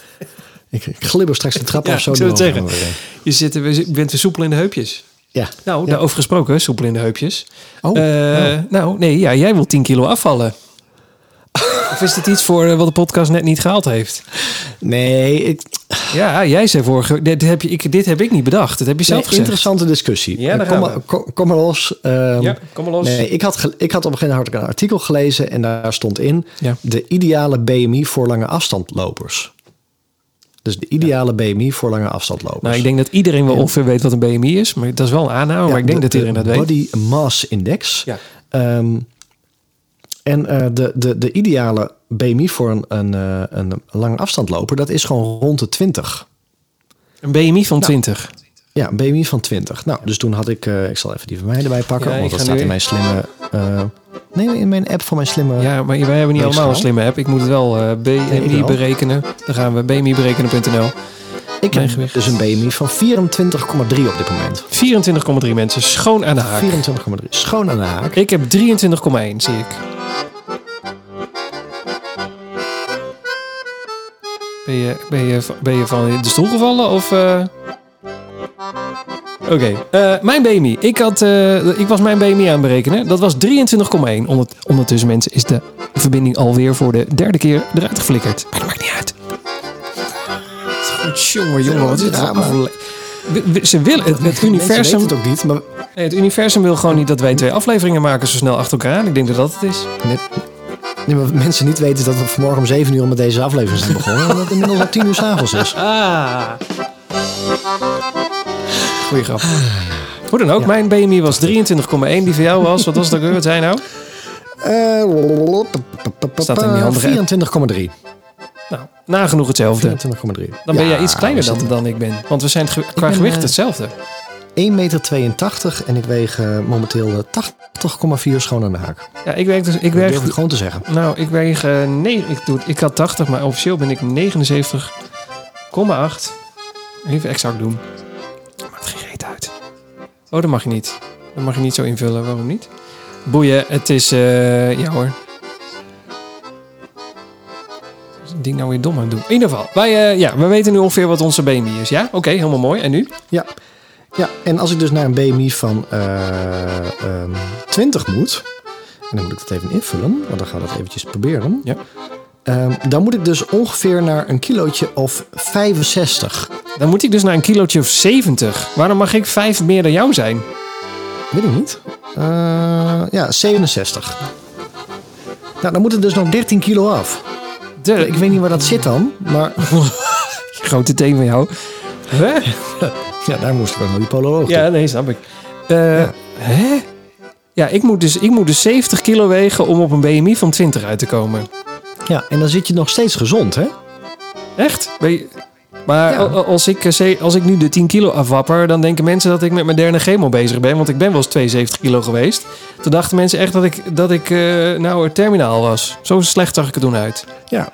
Ik, ik glibber straks de trap Ja, af zo ik zou het zeggen. Je, zit, je bent weer soepel in de heupjes. Ja. Nou, Ja. daarover gesproken, soepel in de heupjes. Oh, Eh, Nou, nee, ja, jij wil 10 kilo afvallen. Of is dit iets voor eh, wat de podcast net niet gehaald heeft? Nee, ik, Ja, jij zei vorige... Dit heb, je, ik, dit heb ik niet bedacht. Dat heb je zelf nee, gezegd. interessante discussie. Ja, daar kom, maar, kom, kom maar los. Ehm, Ja, kom maar los. Nee, ik had, ik had op een gegeven moment een artikel gelezen en daar stond in Ja. de ideale BMI voor lange afstandlopers. Dus de ideale BMI voor lange afstandlopers. Nou, ik denk dat iedereen wel ongeveer weet wat een BMI is. Maar dat is wel een aanname. Ja, maar ik denk de- dat iedereen de dat weet. Body Mass Index. Ja. Ehm, en eh, de, de, de ideale BMI voor een, een, eh, een lange afstandloper, dat is gewoon rond de 20. Een BMI van 20. Ja, een BMI van 20. Nou, dus toen had ik, eh, ik zal even die van mij erbij pakken, Ja, ik want dat staat in mijn slimme, nee, in mijn app van mijn slimme. Ja, maar wij hebben niet allemaal een slimme app. Ik moet het wel ik BMI berekenen. Dan gaan we bmiberekenen.nl. ik mijn heb gewicht. dus een BMI van 24,3 op dit moment. 24,3 mensen. Schoon aan de haak. 24,3. Schoon aan de haak. Ik heb 23,1 zie ik. Ben je, ben je, ben je van de stoel gevallen of... eh? Oké, eh, mijn BMI. Ik, had, eh, ik was mijn BMI aan het berekenen. Dat was 23,1. Ondert- Ondertussen mensen is de verbinding alweer voor de derde keer eruit geflikkerd. Maar dat maakt niet uit. Jongen, jongen, wat is dit Ze willen het, het universum. het ook niet, maar Nee, het universum wil gewoon niet dat wij twee afleveringen maken zo snel achter elkaar. Ik denk dat dat het is. Net, nee, maar wat mensen niet weten is dat we vanmorgen om 7 uur met deze aflevering zijn begonnen. En dat het inmiddels al 10 uur s'avonds is. Ah. Goeie grap. Hoe dan ook, Ja. mijn BMI was 23,1. Die van jou was, wat was dat ook? Wat zei nou? Staat in die app. 24,3. Nou, nagenoeg hetzelfde. 24,3. Dan ben Ja, jij iets kleiner dan, dan ik ben. Want we zijn qua ben, gewicht eh, hetzelfde. 1,82 meter en ik weeg eh, momenteel eh, 80,4 schoon aan de haak. Ja, ik werk dus... Ik Dat ik gewoon te zeggen. nou, ik weeg... eh, nee, ik, doe, ik had 80, maar officieel ben ik 79,8. Even exact doen. Maakt geen reet uit. Oh, dat mag je niet. Dat mag je niet zo invullen. Waarom niet? Boeien, het is... eh, ja hoor. Ding nou weer dom aan doen? In ieder geval, wij, eh, ja, we weten nu ongeveer wat onze BMI is. Ja, oké, helemaal mooi. En nu? Ja. Ja, en als ik dus naar een BMI van eh, ehm, 20 moet, en dan moet ik dat even invullen, want dan gaan we dat eventjes proberen. Ja. Ehm, dan moet ik dus ongeveer naar een kilootje of 65. Dan moet ik dus naar een kilootje of 70. Waarom mag ik 5 meer dan jou zijn? Weet ik niet. Eh, ja, 67. Nou, dan moet het dus nog 13 kilo af. De, Ik weet niet waar dat zit dan, maar grote teen van jou. Hè? ja, daar moest ik wel naar die pololoog. Ja, nee, snap ik. Eh, Ja. Hè? Ja, ik moet, dus, ik moet dus 70 kilo wegen om op een BMI van 20 uit te komen. ja, en dan zit je nog steeds gezond, hè? Echt? Je- Maar Ja. als, ik, eh, als ik nu de 10 kilo afwapper, dan denken mensen dat ik met mijn derde chemo bezig ben. Want ik ben wel eens 72 kilo geweest. Toen dachten mensen echt dat ik, dat ik eh, nou terminaal was. Zo slecht zag ik er toen uit. Ja.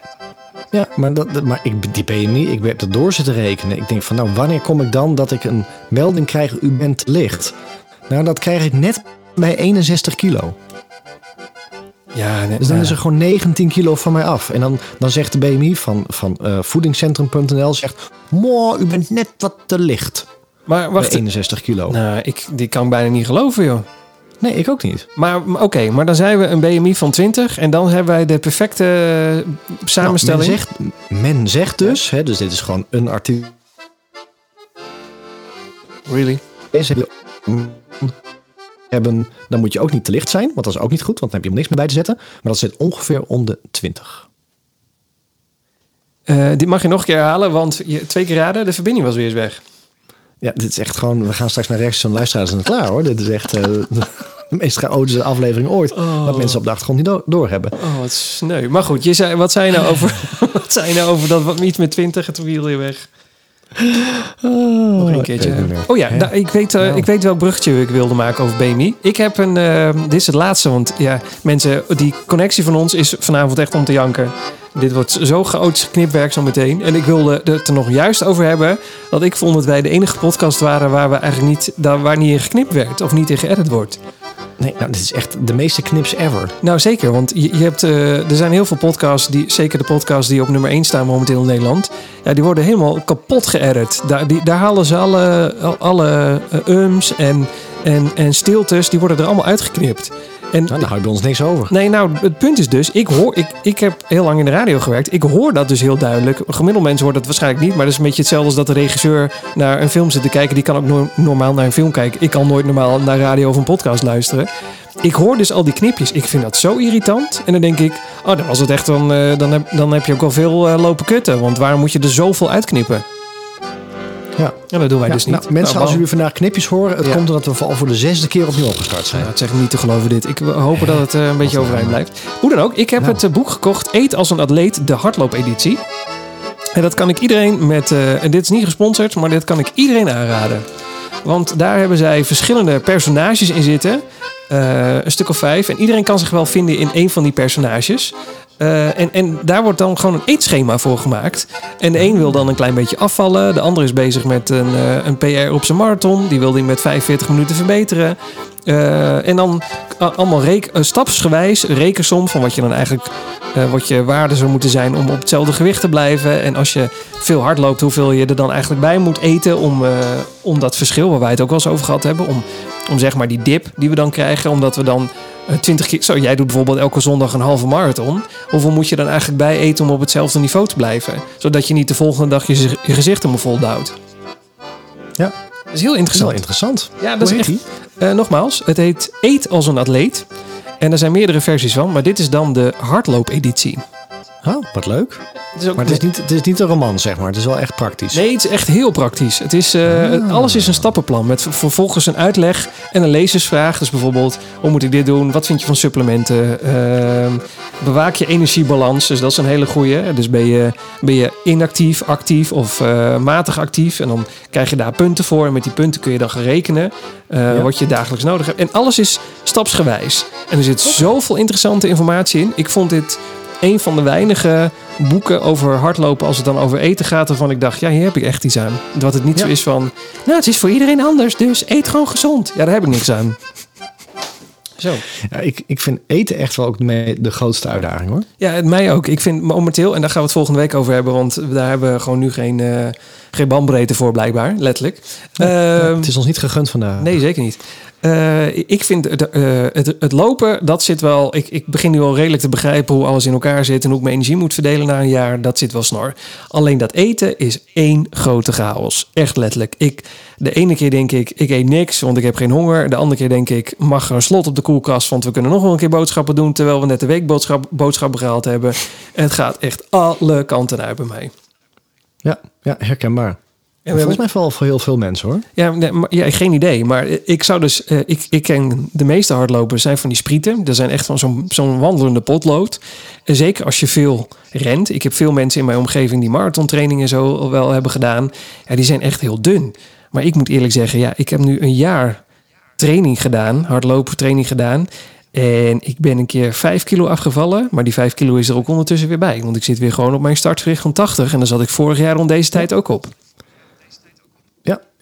Ja, maar, dat, maar ik, die BMI, ik heb dat door zitten rekenen. Ik denk van, nou, wanneer kom ik dan dat ik een melding krijg, u bent te licht? Nou, dat krijg ik net bij 61 kilo. Ja, nee, Dus dan ja. is er gewoon 19 kilo van mij af. En dan, dan zegt de BMI van, van eh, voedingscentrum.nl, zegt, mooi, u bent net wat te licht. Maar Bij wacht, 61 kilo. nou, ik, die kan ik bijna niet geloven, joh. Nee, ik ook niet. Maar oké, maar dan zijn we een BMI van 20 en dan hebben wij de perfecte eh, samenstelling. Nou, men, zegt, men zegt dus, hè, dus dit is gewoon een artikel. Really? Deze hebben, dan moet je ook niet te licht zijn, want dat is ook niet goed, want dan heb je niks meer bij te zetten. Maar dat zit ongeveer om de 20. Eh, dit mag je nog een keer herhalen, want je, twee keer raden, de verbinding was weer eens weg. Ja, dit is echt gewoon, we gaan straks naar rechts van luisteraars en het klaar hoor. Dit is echt eh, de meest chaotische aflevering ooit. Oh. Dat mensen op de achtergrond niet door, doorhebben. Oh, wat sneu. Maar goed, je zei, wat zei je nou over, wat zei je nou over dat wat iets met 20 en toen viel je Nog een keertje. Oh ja, nou, ik, weet, Nou. ik weet welk bruggetje ik wilde maken over BMI. Ik heb een, eh, dit is het laatste, want ja, mensen, die connectie van ons is vanavond echt om te janken. Dit wordt zo chaotisch knipwerk zo meteen. En ik wilde het er nog juist over hebben dat ik vond dat wij de enige podcast waren waar we eigenlijk niet, daar, waar niet in geknipt werd of niet in geëdit wordt. Nee, nou, dit is echt de meeste knips ever. Nou zeker, want je, je hebt, eh, er zijn heel veel podcasts, die, zeker de podcasts die op nummer 1 staan momenteel in Nederland. Ja, die worden helemaal kapot geëdit. Daar, daar halen ze alle, al- alle eh, ums en, en, en stiltes, die worden er allemaal uitgeknipt. En Nou, daar hou je bij ons niks over. Nee, nou, het punt is dus, ik hoor, ik, ik heb heel lang in de radio gewerkt. Ik hoor dat dus heel duidelijk. Een gemiddeld mens hoort dat waarschijnlijk niet, maar dat is een beetje hetzelfde als dat de regisseur naar een film zit te kijken. Die kan ook no- normaal naar een film kijken. Ik kan nooit normaal naar radio of een podcast luisteren. Ik hoor dus al die knipjes. Ik vind dat zo irritant. En dan denk ik, oh, dan was het echt dan, eh, dan, heb, dan heb je ook wel veel eh, lopen kutten. Want waarom moet je er zoveel uitknippen? Ja. Ja, dat doen wij Ja, dus niet. nou, mensen, Nou, als jullie vandaag knipjes horen, het Ja. komt omdat we al voor de zesde keer opnieuw opgestart zijn. Nou, het zeg niet te geloven dit. Ik hoop dat het eh, een beetje overeind blijft. Hoe dan ook, ik heb het eh, boek gekocht. Eet als een atleet, de hardloopeditie. En dat kan ik iedereen met... eh, en dit is niet gesponsord, maar dit kan ik iedereen aanraden. Want daar hebben zij verschillende personages in zitten. Een stuk of vijf. En iedereen kan zich wel vinden in een van die personages. Eh, en, en daar wordt dan gewoon een eetschema voor gemaakt. En de een wil dan een klein beetje afvallen. De ander is bezig met een, eh, een PR op zijn marathon. Die wil die met 45 minuten verbeteren. Eh, en dan allemaal rek eh, stapsgewijs rekensom van wat je dan eigenlijk wat je waarde zou moeten zijn om op hetzelfde gewicht te blijven. En als je veel hard loopt, hoeveel je er dan eigenlijk bij moet eten om, om dat verschil, waar wij het ook wel eens over gehad hebben, om, om zeg maar die dip die we dan krijgen, omdat we dan 20 keer. Zo, jij doet bijvoorbeeld elke zondag een halve marathon. Hoeveel moet je dan eigenlijk bij eten om op hetzelfde niveau te blijven? Zodat je niet de volgende dag je, je gezicht helemaal vol duwt. Ja. Dat is heel Dat is wel interessant. interessant. Ja, dat Hoe is echt. Eh, nogmaals, het heet Eet als een atleet. En er zijn meerdere versies van, maar dit is dan de hardloopeditie. Oh, wat leuk. Het is ook Maar het is, niet, het is niet een roman, zeg maar. Het is wel echt praktisch. Nee, het is echt heel praktisch. Het is, eh, Alles is een stappenplan met ver- vervolgens een uitleg en een lezersvraag. Dus bijvoorbeeld, hoe moet ik dit doen? Wat vind je van supplementen? Ehm, bewaak je energiebalans? Dus dat is een hele goeie. Dus ben je, ben je inactief, actief of eh, matig actief? En dan krijg je daar punten voor. En met die punten kun je dan gaan rekenen eh, Ja. wat je dagelijks nodig hebt. En alles is stapsgewijs. En er zit zoveel interessante informatie in. Ik vond dit een van de weinige boeken over hardlopen als het dan over eten gaat. Waarvan ik dacht, ja, hier heb ik echt iets aan. Dat het niet Ja. zo is van, nou, het is voor iedereen anders, dus eet gewoon gezond. Ja, daar heb ik niks aan. Zo. Ja, ik, ik vind eten echt wel ook de, grootste uitdaging hoor. Ja, mij ook. Ik vind momenteel, en daar gaan we het volgende week over hebben, want daar hebben we gewoon nu geen, eh geen bandbreedte voor, blijkbaar, letterlijk. Ehm, het is ons niet gegund vandaag. Nee, zeker niet. Eh, ik vind eh, het, het lopen, dat zit wel. Ik, ik begin nu al redelijk te begrijpen hoe alles in elkaar zit en hoe ik mijn energie moet verdelen na een jaar. Dat zit wel snor. Alleen dat eten is één grote chaos. Echt letterlijk. Ik, de ene keer denk ik, ik eet niks, want ik heb geen honger. De andere keer denk ik, mag er een slot op de koelkast, want we kunnen nog wel een keer boodschappen doen terwijl we net de weekboodschap boodschappen gehaald hebben. En het gaat echt alle kanten uit bij mij. Ja, ja herkenbaar. We volgens mij wel voor heel veel mensen hoor. Ja, nee, maar, ja, geen idee. Maar ik zou dus... eh, ik, ik ken de meeste hardlopers zijn van die sprieten. Dat zijn echt van zo'n zo'n wandelende potlood. En zeker als je veel rent. Ik heb veel mensen in mijn omgeving die marathontrainingen zo wel hebben gedaan. Ja, die zijn echt heel dun. Maar ik moet eerlijk zeggen, ja, ik heb nu een jaar training gedaan. Hardlopen training gedaan. En ik ben een keer 5 kilo afgevallen. Maar die 5 kilo is er ook ondertussen weer bij. Want ik zit weer gewoon op mijn startgewicht van 80. En daar zat ik vorig jaar rond deze tijd ook op.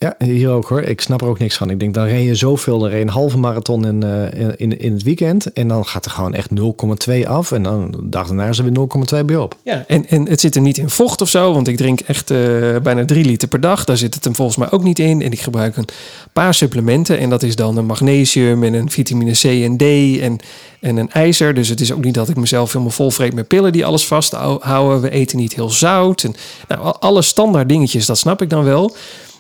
Ja, hier ook hoor. Ik snap er ook niks van. Ik denk, dan ren je zoveel. Dan ren je een halve marathon in, eh, in, in het weekend. En dan gaat er gewoon echt 0,2 af. En dan de dag daarna is er weer 0,2 bij op. Ja, en, en het zit er niet in vocht of zo, want ik drink echt eh, bijna drie liter per dag. Daar zit het hem volgens mij ook niet in. En ik gebruik een paar supplementen. En dat is dan een magnesium en een vitamine C en D en, en een ijzer. Dus het is ook niet dat ik mezelf helemaal vol vreet met pillen die alles vasthouden. We eten niet heel zout. En, nou, al- alle standaard dingetjes, dat snap ik dan wel.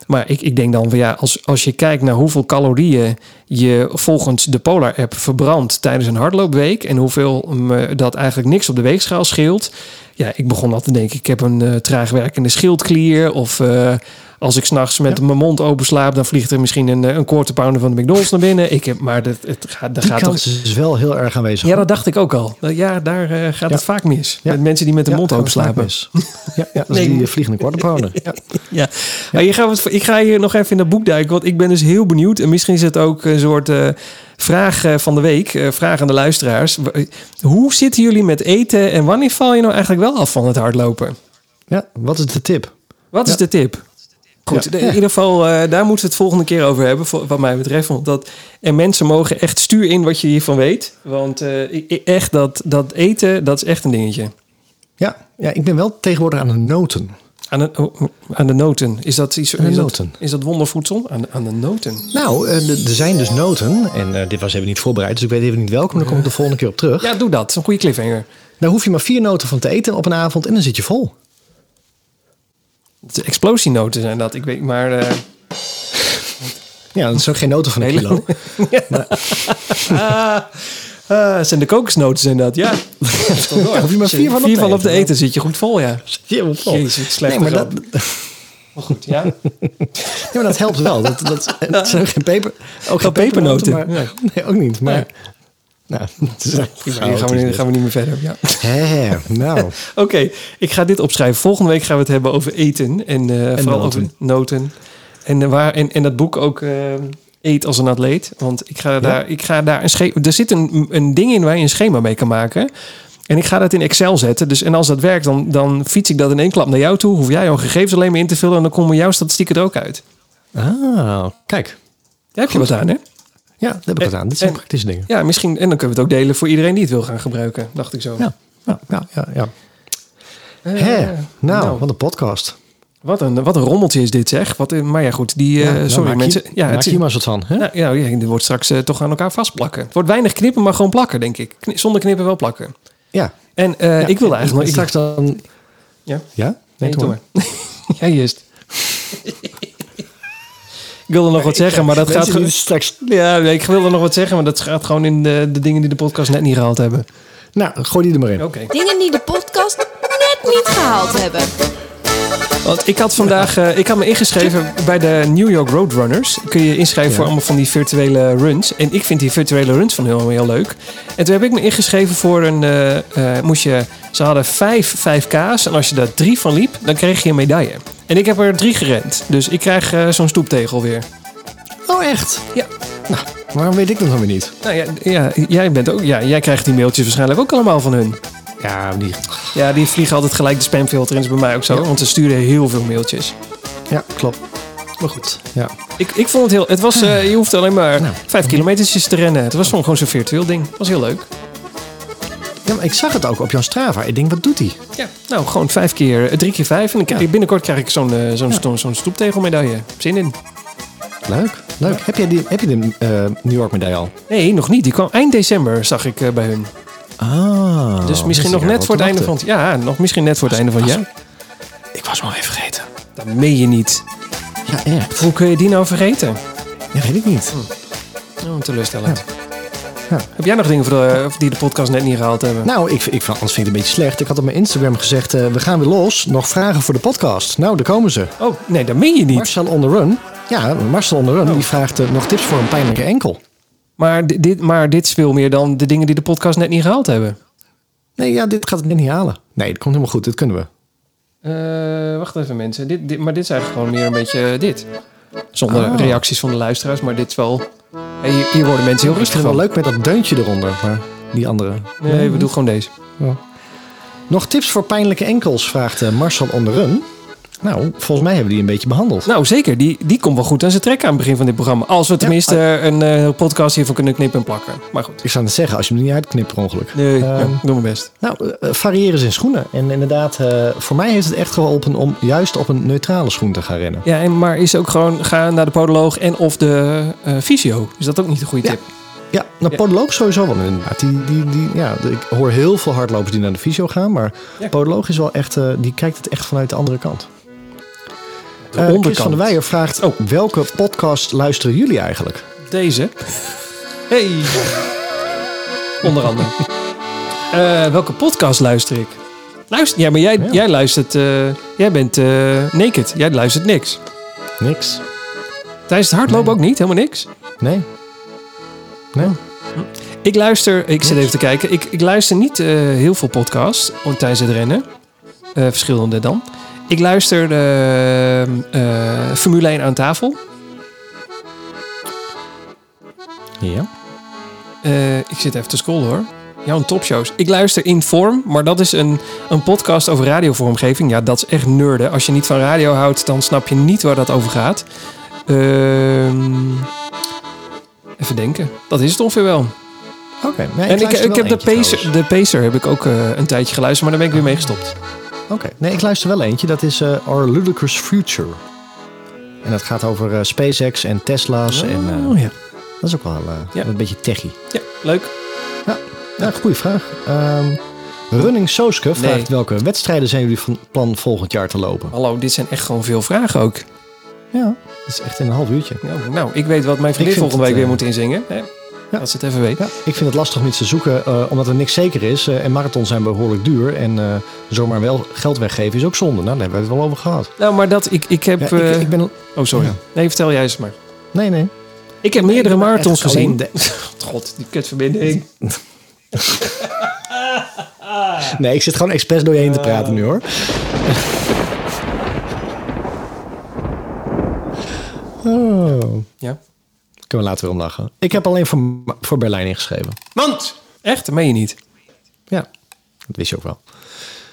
Maar ik, ik denk dan van ja, als, als je kijkt naar hoeveel calorieën je volgens de Polar app verbrandt tijdens een hardloopweek en hoeveel me dat eigenlijk niks op de weegschaal scheelt. Ja, ik begon al te denken, ik heb een eh, traag werkende schildklier. Of eh, als ik s'nachts met Ja. mijn mond open slaap, dan vliegt er misschien een, eh, een quarter pounder van de McDonald's naar binnen. Ik heb, maar dat, het gaat, dat Die gaat toch... is wel heel erg aanwezig. Ja, dat dacht ik ook al. Ja, daar eh, gaat Ja. het vaak mis. Ja. Met mensen die met de mond open slapen. Ja, ja, dat is Nee. die eh, vliegende quarterpounder. Ja. Ja, maar ik ga hier nog even in dat boek duiken, want ik ben dus heel benieuwd. En misschien is het ook een soort eh, vraag eh, van de week, eh, vraag aan de luisteraars. Hoe zitten jullie met eten en wanneer val je nou eigenlijk wel af van het hardlopen? ja, wat is de tip? Wat is de tip? Goed, Ja. in ieder geval, daar moeten we het volgende keer over hebben, wat mij betreft. Want dat, en mensen mogen echt stuur in wat je hiervan weet. Want echt, dat, dat eten, dat is echt een dingetje. Ja, ja, ik ben wel tegenwoordig aan de noten. Aan de, oh, aan de noten. Is dat, iets, is. Dat, is dat wondervoedsel? Aan, de- aan de noten. Nou, eh, er zijn dus noten. En eh, dit was even niet voorbereid, dus ik weet even niet welke. Maar daar kom ik de volgende keer op terug. Ja, doe dat. Een goede cliffhanger. Daar hoef je maar vier noten van te eten op een avond en dan zit je vol. De explosienoten zijn dat. Ik weet maar. eh, Ja, dat is ook geen noten van een kilo. ah, ah, zijn de kokosnoten zijn dat, ja. Daar hoef je maar vier van op te Vier van op te eten. zit je goed vol, ja. Zit je helemaal vol. Jezus, slecht Nee, maar dat. Maar goed, ja. nee, maar dat helpt wel. Dat, dat, het zijn ook geen peper, ook geen pepernoten, pepernoten. Maar, ja. Nee, ook niet. Maar, nou, het is echt Prima, hier gaan we, niet- gaan we niet meer verder. Ja. Nou, Oké, ik ga dit opschrijven. Volgende week gaan we het hebben over eten. En, eh, vooral noten. over noten. En, eh, waar, en, en dat boek ook eh, Eet als een atleet. Want ik ga daar, ik ga daar een schema... Er zit een, een ding in waar je een schema mee kan maken. En ik ga dat in Excel zetten. Dus, en als dat werkt, dan, dan fiets ik dat in één klap naar jou toe. Hoef jij jouw gegevens alleen maar in te vullen. En dan komen jouw statistieken er ook uit. ah, kijk. Daar heb je wat aan, hè? Ja, dat heb ik En- gedaan. Dit zijn en- praktische dingen. Ja, misschien. En dan kunnen we het ook delen voor iedereen die het wil gaan gebruiken. Dacht ik zo. Ja, ja, ja, ja. ja. Eh, nou, nou. wat een podcast. Wat een, wat een rommeltje is dit, zeg. Wat, een- maar ja, goed. Die, eh, Ja, nou, sorry maak mensen. Je, ja, maak het, hier maar wat van. Hè? nou, ja, ja, dit wordt straks eh, toch aan elkaar vastplakken. Het wordt weinig knippen, maar gewoon plakken, denk ik. Kni- zonder knippen wel plakken. Ja. En eh, Ja, ik wilde en- eigenlijk en nog... straks dan... Ja? Ja? Nee, doe doe maar. Jij eerst. ik wilde nog wat zeggen, maar dat gaat... Mensen die ge- straks... Ja, nee, ik wilde nog wat zeggen, maar dat gaat gewoon in de, de dingen die de podcast net niet gehaald hebben. Nou, gooi die er maar in. Oké. Dingen die de podcast net niet gehaald hebben. Want ik had vandaag, eh, ik had me ingeschreven bij de New York Roadrunners. Kun je inschrijven voor allemaal van die virtuele runs. En ik vind die virtuele runs van heel, heel leuk. En toen heb ik me ingeschreven voor een, eh, moest je, ze hadden vijf 5K's. En als je daar drie van liep, dan kreeg je een medaille. En ik heb er drie gerend. Dus ik krijg zo'n stoeptegel weer. Oh, echt? Ja. Nou, waarom weet ik dat nog weer niet? Nou ja, ja, jij bent ook, ja, jij krijgt die mailtjes waarschijnlijk ook allemaal van hun. Ja, die... Ja, die vliegen altijd gelijk de spamfilter in. is bij mij ook zo. Ja. Want ze sturen heel veel mailtjes. ja klopt. Maar goed. Ja. Ik, ik vond het heel... Het was, eh, je hoeft alleen maar Nou. vijf kilometertjes te rennen. Het was gewoon, gewoon zo'n virtueel ding. Het was heel leuk. ja, maar ik zag het ook op jouw Strava. Ik denk, wat doet hij? Ja. Nou, gewoon vijf keer, eh, drie keer vijf. En dan krijg ik- binnenkort krijg ik zo'n eh, zo'n zo'n stoeptegelmedaille. Zin in. Leuk, leuk. Heb, jij die, heb je de New York medaille al? Nee, nog niet. Die kwam eind december, zag ik bij hun. Ah. dus misschien nog net voor het einde van het... Ja, nog misschien net voor het einde van het jaar. Ik was hem al even vergeten. Dat meen je niet. Ja, echt. Hoe kun je die nou vergeten? Ja, weet ik niet. Oh, teleurstellend. Ja. Heb jij nog dingen voor de, die de podcast net niet gehaald hebben? Nou, ik, ik, anders vind ik het een beetje slecht. Ik had op mijn Instagram gezegd, eh, we gaan weer los. Nog vragen voor de podcast. Nou, daar komen ze. Oh, nee, dat meen je niet. Marcel on the run. Ja, Marcel on the run. Die vraagt eh, nog tips voor een pijnlijke enkel. Maar, di- dit, maar dit is veel meer dan de dingen die de podcast net niet gehaald hebben. Nee, ja, dit gaat het net niet halen. Nee, dat komt helemaal goed. Dit kunnen we. Eh, wacht even mensen. Dit, dit, maar dit is eigenlijk gewoon meer een beetje dit. Zonder Oh. reacties van de luisteraars. Maar dit is wel... Hey, hier, hier worden mensen heel Ik rustig vind het wel leuk met dat deuntje eronder. Maar die andere. Nee, we doen gewoon deze. Nog tips voor pijnlijke enkels, vraagt eh, Marcel on the run. Nou, volgens mij hebben we die een beetje behandeld. Nou, zeker. Die, die komt wel goed aan zijn trek aan het begin van dit programma. Als we tenminste een eh, podcast hiervan kunnen knippen en plakken. Maar goed. Ik zou net zeggen, als je hem niet uitknipt per ongeluk. Nee, Ehm, ja, doe mijn best. Nou, eh, variëren zijn schoenen. En inderdaad, eh, voor mij heeft het echt geholpen om juist op een neutrale schoen te gaan rennen. Ja, en, maar is ook gewoon gaan naar de podoloog en of de fysio. Is dat ook niet een goede tip? Ja, nou, Ja. podoloog sowieso wel inderdaad. Die, die, die, ja, ik hoor heel veel hardlopers die naar de fysio gaan. Maar podoloog is wel echt, die kijkt het echt vanuit de andere kant. De Eh, Chris onderkant. van der Weijer vraagt, Oh. welke podcast luisteren jullie eigenlijk? Deze. Hey. Onder andere. Eh, welke podcast luister ik? Luister, ja, maar jij, Ja. jij luistert. eh, jij bent naked. Jij luistert niks. Niks. Tijdens het hardlopen Nee. ook niet, helemaal niks. Nee? Nee? Ik luister, ik zit even te kijken. Ik, ik luister niet heel veel podcasts tijdens het rennen. Verschillende dan. Ik luister eh, eh, Formule 1 aan tafel. Ja. Eh, ik zit even te scrollen hoor. Jouw topshows. Ik luister Inform, maar dat is een, een podcast over radiovormgeving. Ja, dat is echt nerden. Als je niet van radio houdt, dan snap je niet waar dat over gaat. Ehm, even denken. Dat is het ongeveer wel. Oké. En ik, ik heb de Pacer, de Pacer heb ik ook een tijdje geluisterd, maar daar ben ik weer mee gestopt. Oké. Nee, ik luister wel eentje. Dat is eh, Our Ludicrous Future. En dat gaat over eh, SpaceX en Tesla's. en, eh, Oh ja. dat is ook wel Ja. een beetje techie. Ja, leuk. Ja, goede vraag. Ehm, Running Sooske vraagt Nee. welke wedstrijden zijn jullie van plan volgend jaar te lopen? Hallo, dit zijn echt gewoon veel vragen ook. Ja, dat is echt in een half uurtje. Nou, nou ik weet wat mijn vriendin volgende week het, weer moet inzingen. Hè? Ja. Dat ze het even weet. Ja, ik vind het lastig om iets te zoeken, eh, omdat er niks zeker is. eh, en marathons zijn behoorlijk duur. En eh, zomaar wel geld weggeven is ook zonde. Nou, daar hebben we het wel over gehad. Nou, maar dat, ik, ik heb... Ja, ik, eh, ik ben... Oh, sorry. Ja. Nee, vertel jij eens maar. Nee, nee. Ik heb Nee, meerdere ik marathons gezien. God, die kutverbinding. Nee, ik zit gewoon expres door je heen te praten nu hoor. Oh. Ja. Kunnen we later weer om lachen. Ik heb alleen voor, voor Berlijn ingeschreven. Want? Echt? Dat meen je niet. Ja, dat wist je ook wel.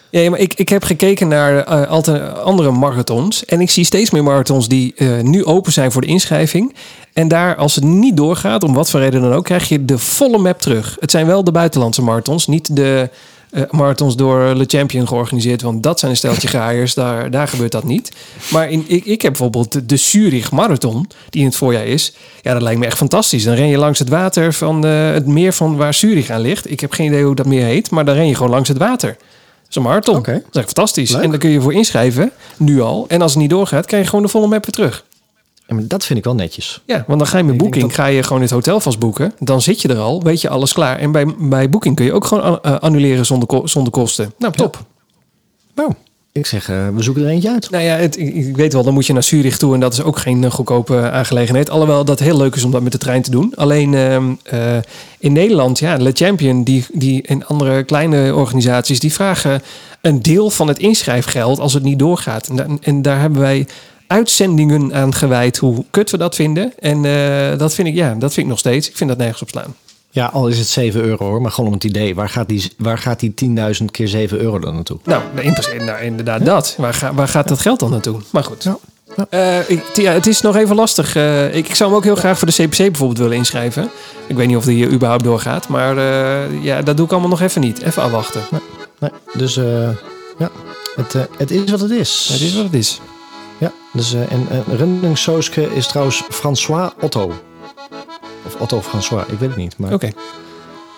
Ja, maar ik, ik heb gekeken naar eh, andere marathons. En ik zie steeds meer marathons die eh, nu open zijn voor de inschrijving. En daar, als het niet doorgaat, om wat voor reden dan ook, krijg je de volle map terug. Het zijn wel de buitenlandse marathons, niet de eh, marathons door Le Champion georganiseerd. Want dat zijn een steltje gaaiers, daar, daar gebeurt dat niet. Maar in, ik, ik heb bijvoorbeeld de, Zurich Marathon, die in het voorjaar is. Ja, dat lijkt me echt fantastisch. Dan ren je langs het water van eh, het meer van waar Zurich aan ligt. Ik heb geen idee hoe dat meer heet, maar dan ren je gewoon langs het water. Dat is een marathon. Oké. Dat is echt fantastisch. Leuk. En daar kun je voor inschrijven, nu al. En als het niet doorgaat, krijg je gewoon de volle map weer terug. Ja, maar dat vind ik wel netjes. Ja, want dan ga je met dat- ga je gewoon het hotel vast boeken. Dan zit je er al, weet je alles klaar. En bij, bij Booking kun je ook gewoon eh, annuleren zonder, zonder kosten. Nou, top. Nou, ik zeg, eh, we zoeken er eentje uit. Nou ja, het, ik ik weet wel, dan moet je naar Zurich toe en dat is ook geen eh, goedkope aangelegenheid. Alhoewel dat heel leuk is om dat met de trein te doen. Alleen ehm, eh, in Nederland, ja, Le Champion die, die en andere kleine organisaties, die vragen een deel van het inschrijfgeld als het niet doorgaat. En, en daar hebben wij uitzendingen aan gewijd hoe kut we dat vinden. En eh, dat vind ik, ja, dat vind ik nog steeds. Ik vind dat nergens op slaan. Ja, al is het 7 euro hoor, maar gewoon om het idee. Waar gaat die, waar gaat die 10.000 keer 7 euro dan naartoe? Nou, nou inderdaad dat. Waar, ga- waar gaat dat geld dan naartoe? Maar goed. Ja. Ja. Eh, ik, ja, het is nog even lastig. Eh, ik, ik zou hem ook heel graag voor de CPC bijvoorbeeld willen inschrijven. Ik weet niet of die hier überhaupt doorgaat. Maar eh, ja, dat doe ik allemaal nog even niet. Even afwachten. Nee, dus eh, ja, het, eh, het is wat het is. Het is wat het is. Ja, dus, eh, en uh, Rundingssooske is trouwens François Otto. Of Otto François, ik weet het niet. Maar Oké.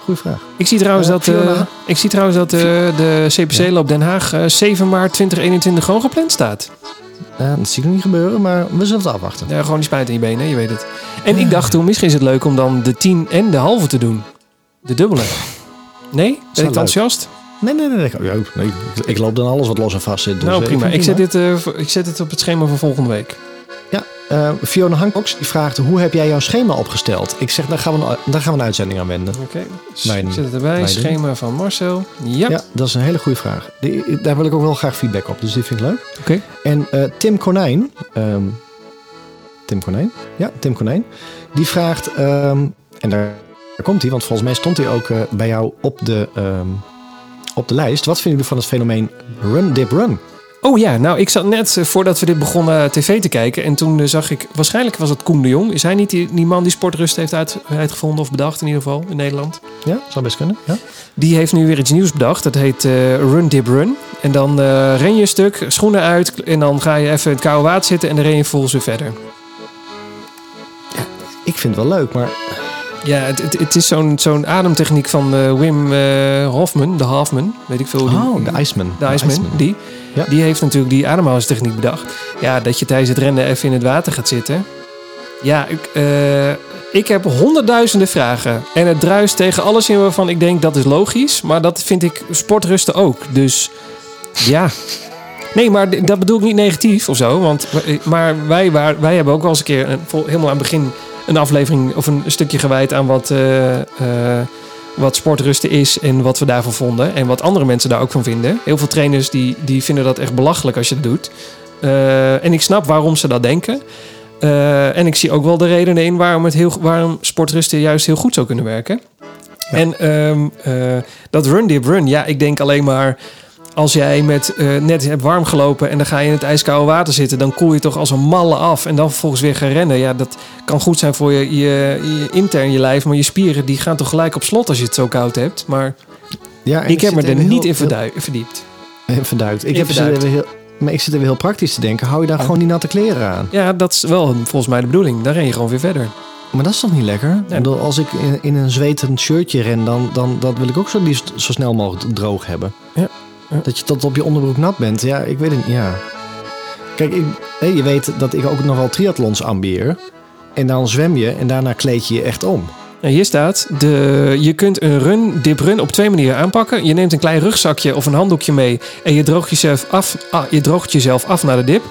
goede vraag. Ik zie trouwens Eh, dat, eh, Fiona? ik zie trouwens dat eh, de CPC-loop Den Haag eh, 7 maart 2021 gewoon gepland staat. Ja, dat zie ik nog niet gebeuren, maar we zullen het afwachten. Ja, gewoon die spijt in je benen, je weet het. En ik dacht toen, misschien is het leuk om dan de 10 en de halve te doen. De dubbele. Nee? Ben ik enthousiast? Nee, nee, nee. nee, nee, nee. Ik, ik loop dan alles wat los en vast zit. Dus, nou, eh, prima. vind Ik zet, dit, eh, ik zet het op het schema voor volgende week. Ja, eh, Fiona Hancox die vraagt, hoe heb jij jouw schema opgesteld? Ik zeg, daar gaan we, een- daar gaan we een uitzending aan wenden. Oké. Niet. zet het erbij. Schema van Marcel. Ja. Ja, dat is een hele goede vraag. Die, daar wil ik ook wel graag feedback op, dus die vind ik leuk. Oké. En eh, Tim Konijn, ehm, Tim Konijn, ja, Tim Konijn, die vraagt, ehm, en daar, daar komt hij, want volgens mij stond hij ook eh, bij jou op de, ehm, op de lijst. Wat vinden jullie van het fenomeen Run Dip Run? Oh ja, nou ik zat net eh, voordat we dit begonnen tv te kijken. En toen eh, zag ik, waarschijnlijk was het Koen de Jong. Is hij niet die, die man die sportrust heeft uit, uitgevonden of bedacht in ieder geval in Nederland? Ja, zou best kunnen. Ja. Die heeft nu weer iets nieuws bedacht. Dat heet eh, Run Dip Run. En dan eh, ren je een stuk, schoenen uit. En dan ga je even in het koude water zitten en dan ren je volgens weer verder. Ik vind het wel leuk, maar Ja, het, het, het is zo'n zo'n ademtechniek van eh, Wim eh, Hofman, de Hofman. Weet ik veel die... oh, de Iceman. De Iceman, die. Ja. Die heeft natuurlijk die ademhalingstechniek bedacht. Ja, dat je tijdens het rennen even in het water gaat zitten. Ja, ik, eh, ik heb honderdduizenden vragen. En het druist tegen alles in waarvan ik denk dat is logisch. Maar dat vind ik sportrusten ook. Dus ja. Nee, maar dat bedoel ik niet negatief of zo. Want, maar wij, waar, wij hebben ook wel eens een keer helemaal aan het begin een aflevering of een stukje gewijd aan wat, eh, eh, wat sportrusten is en wat we daarvan vonden. En wat andere mensen daar ook van vinden. Heel veel trainers die, die vinden dat echt belachelijk als je dat doet. Eh, en ik snap waarom ze dat denken. En ik zie ook wel de redenen in waarom, het heel, waarom sportrusten juist heel goed zou kunnen werken. En ehm, eh, dat run dip run, ja, ik denk alleen maar als jij met eh, net hebt warm gelopen en dan ga je in het ijskoude water zitten, dan koel je toch als een malle af en dan vervolgens weer gaan rennen. Ja, dat kan goed zijn voor je, je, je intern je lijf, maar je spieren die gaan toch gelijk op slot als je het zo koud hebt. Maar Ja, ik heb me er niet heel- in verdiept. Verduikt. Ik In heb verduikt. heel, maar ik zit er weer heel praktisch te denken. Hou je daar gewoon die natte kleren aan? Ja, dat is wel volgens mij de bedoeling. Dan ren je gewoon weer verder. Maar dat is toch niet lekker? Bedoel, als ik in, in een zwetend shirtje ren, dan, dan dat wil ik ook zo liefst zo snel mogelijk droog hebben. Ja. Dat je tot op je onderbroek nat bent. Ja, ik weet het niet. Ja. Kijk, ik, je weet dat ik ook nog wel triathlons ambieer. En dan zwem je en daarna kleed je je echt om. En hier staat, de, je kunt een run, dip run op twee manieren aanpakken. Je neemt een klein rugzakje of een handdoekje mee en je droogt jezelf af, ah, je droogt jezelf af naar de dip.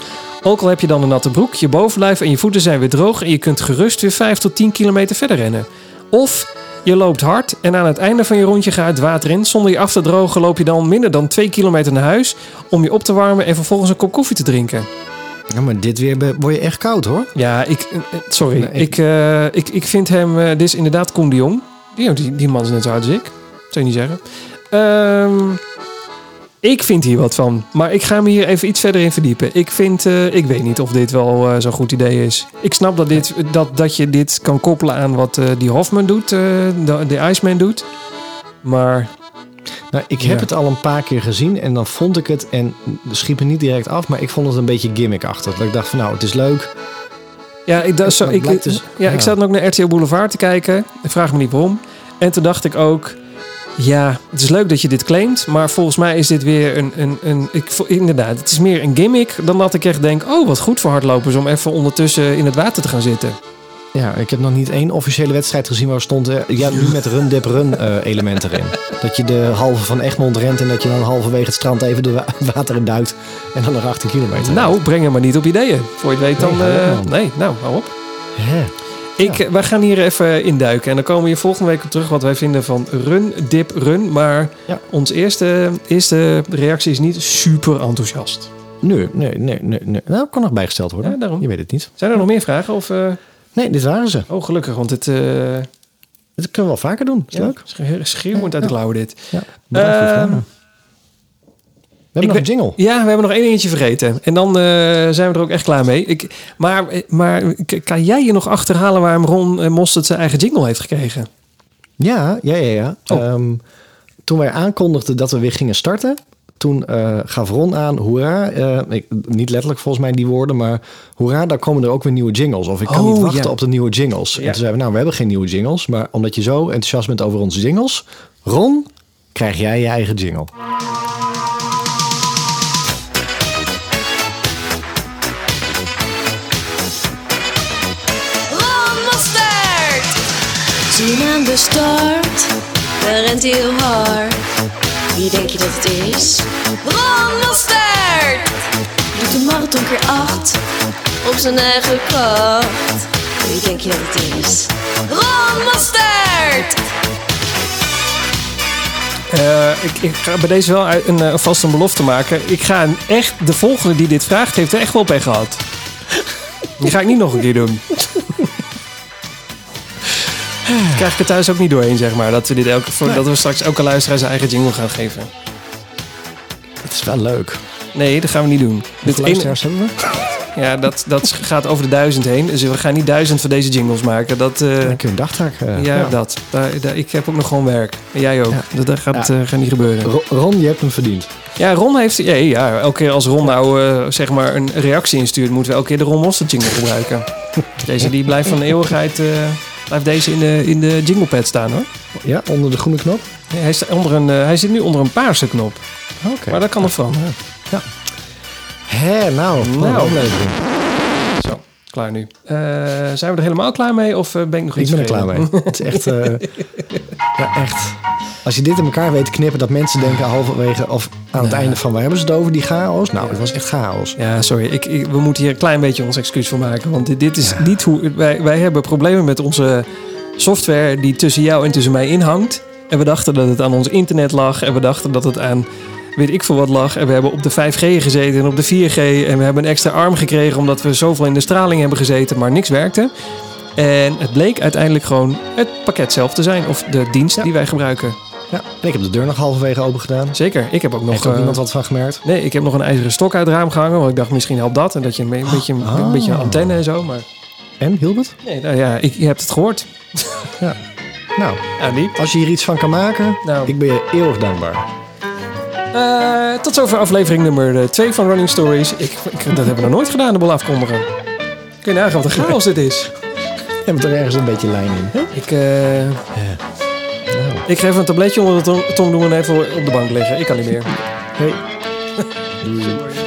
Ook al heb je dan een natte broek, je bovenlijf en je voeten zijn weer droog en je kunt gerust weer 5 tot 10 kilometer verder rennen. Of je loopt hard en aan het einde van je rondje ga je het water in. Zonder je af te drogen loop je dan minder dan 2 kilometer naar huis om je op te warmen en vervolgens een kop koffie te drinken. Ja, maar dit weer word je echt koud hoor. Ja, ik, eh, eh, sorry. Nee, ik, ik- eh, ik, ik vind hem, eh, dit is inderdaad Koen de Jong. Die, die, die man is net zo oud als ik. Zou je niet zeggen. Ehm, ik vind hier wat van. Maar ik ga me hier even iets verder in verdiepen. Ik vind, eh, ik weet niet of dit wel eh, zo'n goed idee is. Ik snap dat, dit, dat, dat je dit kan koppelen aan wat eh, die Hofman doet, de, de Iceman doet. Maar Nou, ik heb Ja. het al een paar keer gezien en dan vond ik het, en schiet me niet direct af, maar ik vond het een beetje gimmickachtig. Dat ik dacht van nou, het is leuk. Ja, ik, dat, zo, ik, dus- ja, ja. ik zat ook naar RTL Boulevard te kijken. Ik vraag me niet waarom. En toen dacht ik ook... Ja, het is leuk dat je dit claimt. Maar volgens mij is dit weer een... een, een ik, inderdaad, het is meer een gimmick dan dat ik echt denk... Oh, wat goed voor hardlopers om even ondertussen in het water te gaan zitten. Ja, ik heb nog niet één officiële wedstrijd gezien waar stond... ja, nu met run, dip, run eh, elementen erin. Dat je de halve van Egmond rent en dat je dan halverwege het strand even de wa- water in duikt. En dan nog 18 kilometer. Nou, breng hem maar niet op ideeën. Voor je het weet dan... Nee, eh, man. nee, nou, hou op. Hè. Ik, wij gaan hier even induiken. En dan komen we hier volgende week op terug wat wij vinden van run, dip, run. Maar Ja. ons eerste, eerste reactie is niet super enthousiast. Nee, nee, nee, nee, nee. Nou, kan nog bijgesteld worden. Ja, daarom. Je weet het niet. Zijn er nog meer vragen? Of, eh, Nee, dit waren ze. Oh, gelukkig, want het... eh Dat kunnen we wel vaker doen. Is leuk. schreeuw- Schreeuwend uit de klauwen dit. Ja, bedankt voor het Ehm, vragen. We hebben nog een jingle. Ja, we hebben nog één eentje vergeten. En dan eh, zijn we er ook echt klaar mee. Ik, maar, maar kan jij je nog achterhalen waarom Ron eh, Mostert zijn eigen jingle heeft gekregen? Ja, ja, ja. ja. Oh. Ehm, toen wij aankondigden dat we weer gingen starten, toen eh, gaf Ron aan, hoera, ik, niet letterlijk volgens mij die woorden, maar hoera, daar komen er ook weer nieuwe jingles. Of ik kan Oh, niet wachten ja. op de nieuwe jingles. Ja. En toen zeiden we, nou, we hebben geen nieuwe jingles, maar omdat je zo enthousiast bent over onze jingles, Ron, krijg jij je eigen jingle. Start, daar rent heel hard. Wie denk je dat het is? Ron Mostert! Doet de marathon keer acht, op zijn eigen kracht. Wie denk je dat het is? Ron Mostert! Eh, ik, ik ga bij deze wel een, eh, een belofte maken. Ik ga echt, de volgende die dit vraagt, heeft er echt wel pech gehad. Die ga ik niet nog een keer doen. Krijg ik er thuis ook niet doorheen, zeg maar. Dat we, dit elke, voor, Nee. dat we straks elke luisteraar zijn eigen jingle gaan geven. Het is wel leuk. Nee, dat gaan we niet doen. Dit Hoeveel luisteraars hebben we? ja, dat, dat gaat over de duizend heen. Dus we gaan niet duizend van deze jingles maken. Dat, eh, Dan kun je een dagtaak... eh, ja, dat. Daar, daar- ik heb ook nog gewoon werk. En jij ook. Ja. Dat, dat gaat, Ja. eh, gaat niet gebeuren. Ro- Ron, je hebt hem verdiend. Ja, Ron heeft... Ja, ja, elke keer als Ron nou zeg maar een reactie instuurt... moeten we elke keer de Ron Mostert jingle gebruiken. Deze die blijft van de eeuwigheid... blijft deze in de, in de jinglepad staan hoor. Ja, onder de groene knop. Ja, Hij, staat onder een, eh, hij zit nu onder een paarse knop. Oké. Maar dat kan nog veranderen. Hè, nou, wat een Nou. Klaar nu. Eh, zijn we er helemaal klaar mee? Of eh, ben ik nog Ik iets ben er klaar mee. Het is echt... eh, ja, echt. Als je dit in elkaar weet te knippen, dat mensen denken halverwege of aan het einde van waar hebben ze het over, die chaos? Nou, het was echt chaos. Ja, sorry. Ik, ik- we moeten hier een klein beetje ons excuus voor maken. Want dit, dit is niet hoe... Wij, wij hebben problemen met onze software die tussen jou en tussen mij inhangt. En we dachten dat het aan ons internet lag. En we dachten dat het aan weet ik veel wat lag. En we hebben op de 5G gezeten en op de 4G. En we hebben een extra arm gekregen omdat we zoveel in de straling hebben gezeten. Maar niks werkte. En het bleek uiteindelijk gewoon het pakket zelf te zijn. Of de dienst Ja. die wij gebruiken. Ja. En ik heb de deur nog halverwege open gedaan. Zeker. Ik heb ook nog... Heeft ook niemand wat van gemerkt? Nee, ik heb nog een ijzeren stok uit het raam gehangen. Want ik dacht misschien helpt dat. En dat je een, be- een beetje, een Ah. beetje een antenne en zo. Maar En, hielp het? nee, nou ja, ik, je hebt het gehoord. Nou, Nou, niet. als je hier iets van kan maken, Nou. ik ben je eeuwig dankbaar. Eh, tot zover aflevering nummer 2 van Running Stories. Ik, ik, dat hebben we nog nooit gedaan, de bol afkondigen. Kun je nagaan wat een chaos dit is. Je hebt er ergens een beetje lijn in. hè? Ik, eh, Nou, ik geef een tabletje onder de tong, doen en even op de bank liggen. Ik kan niet meer. hey.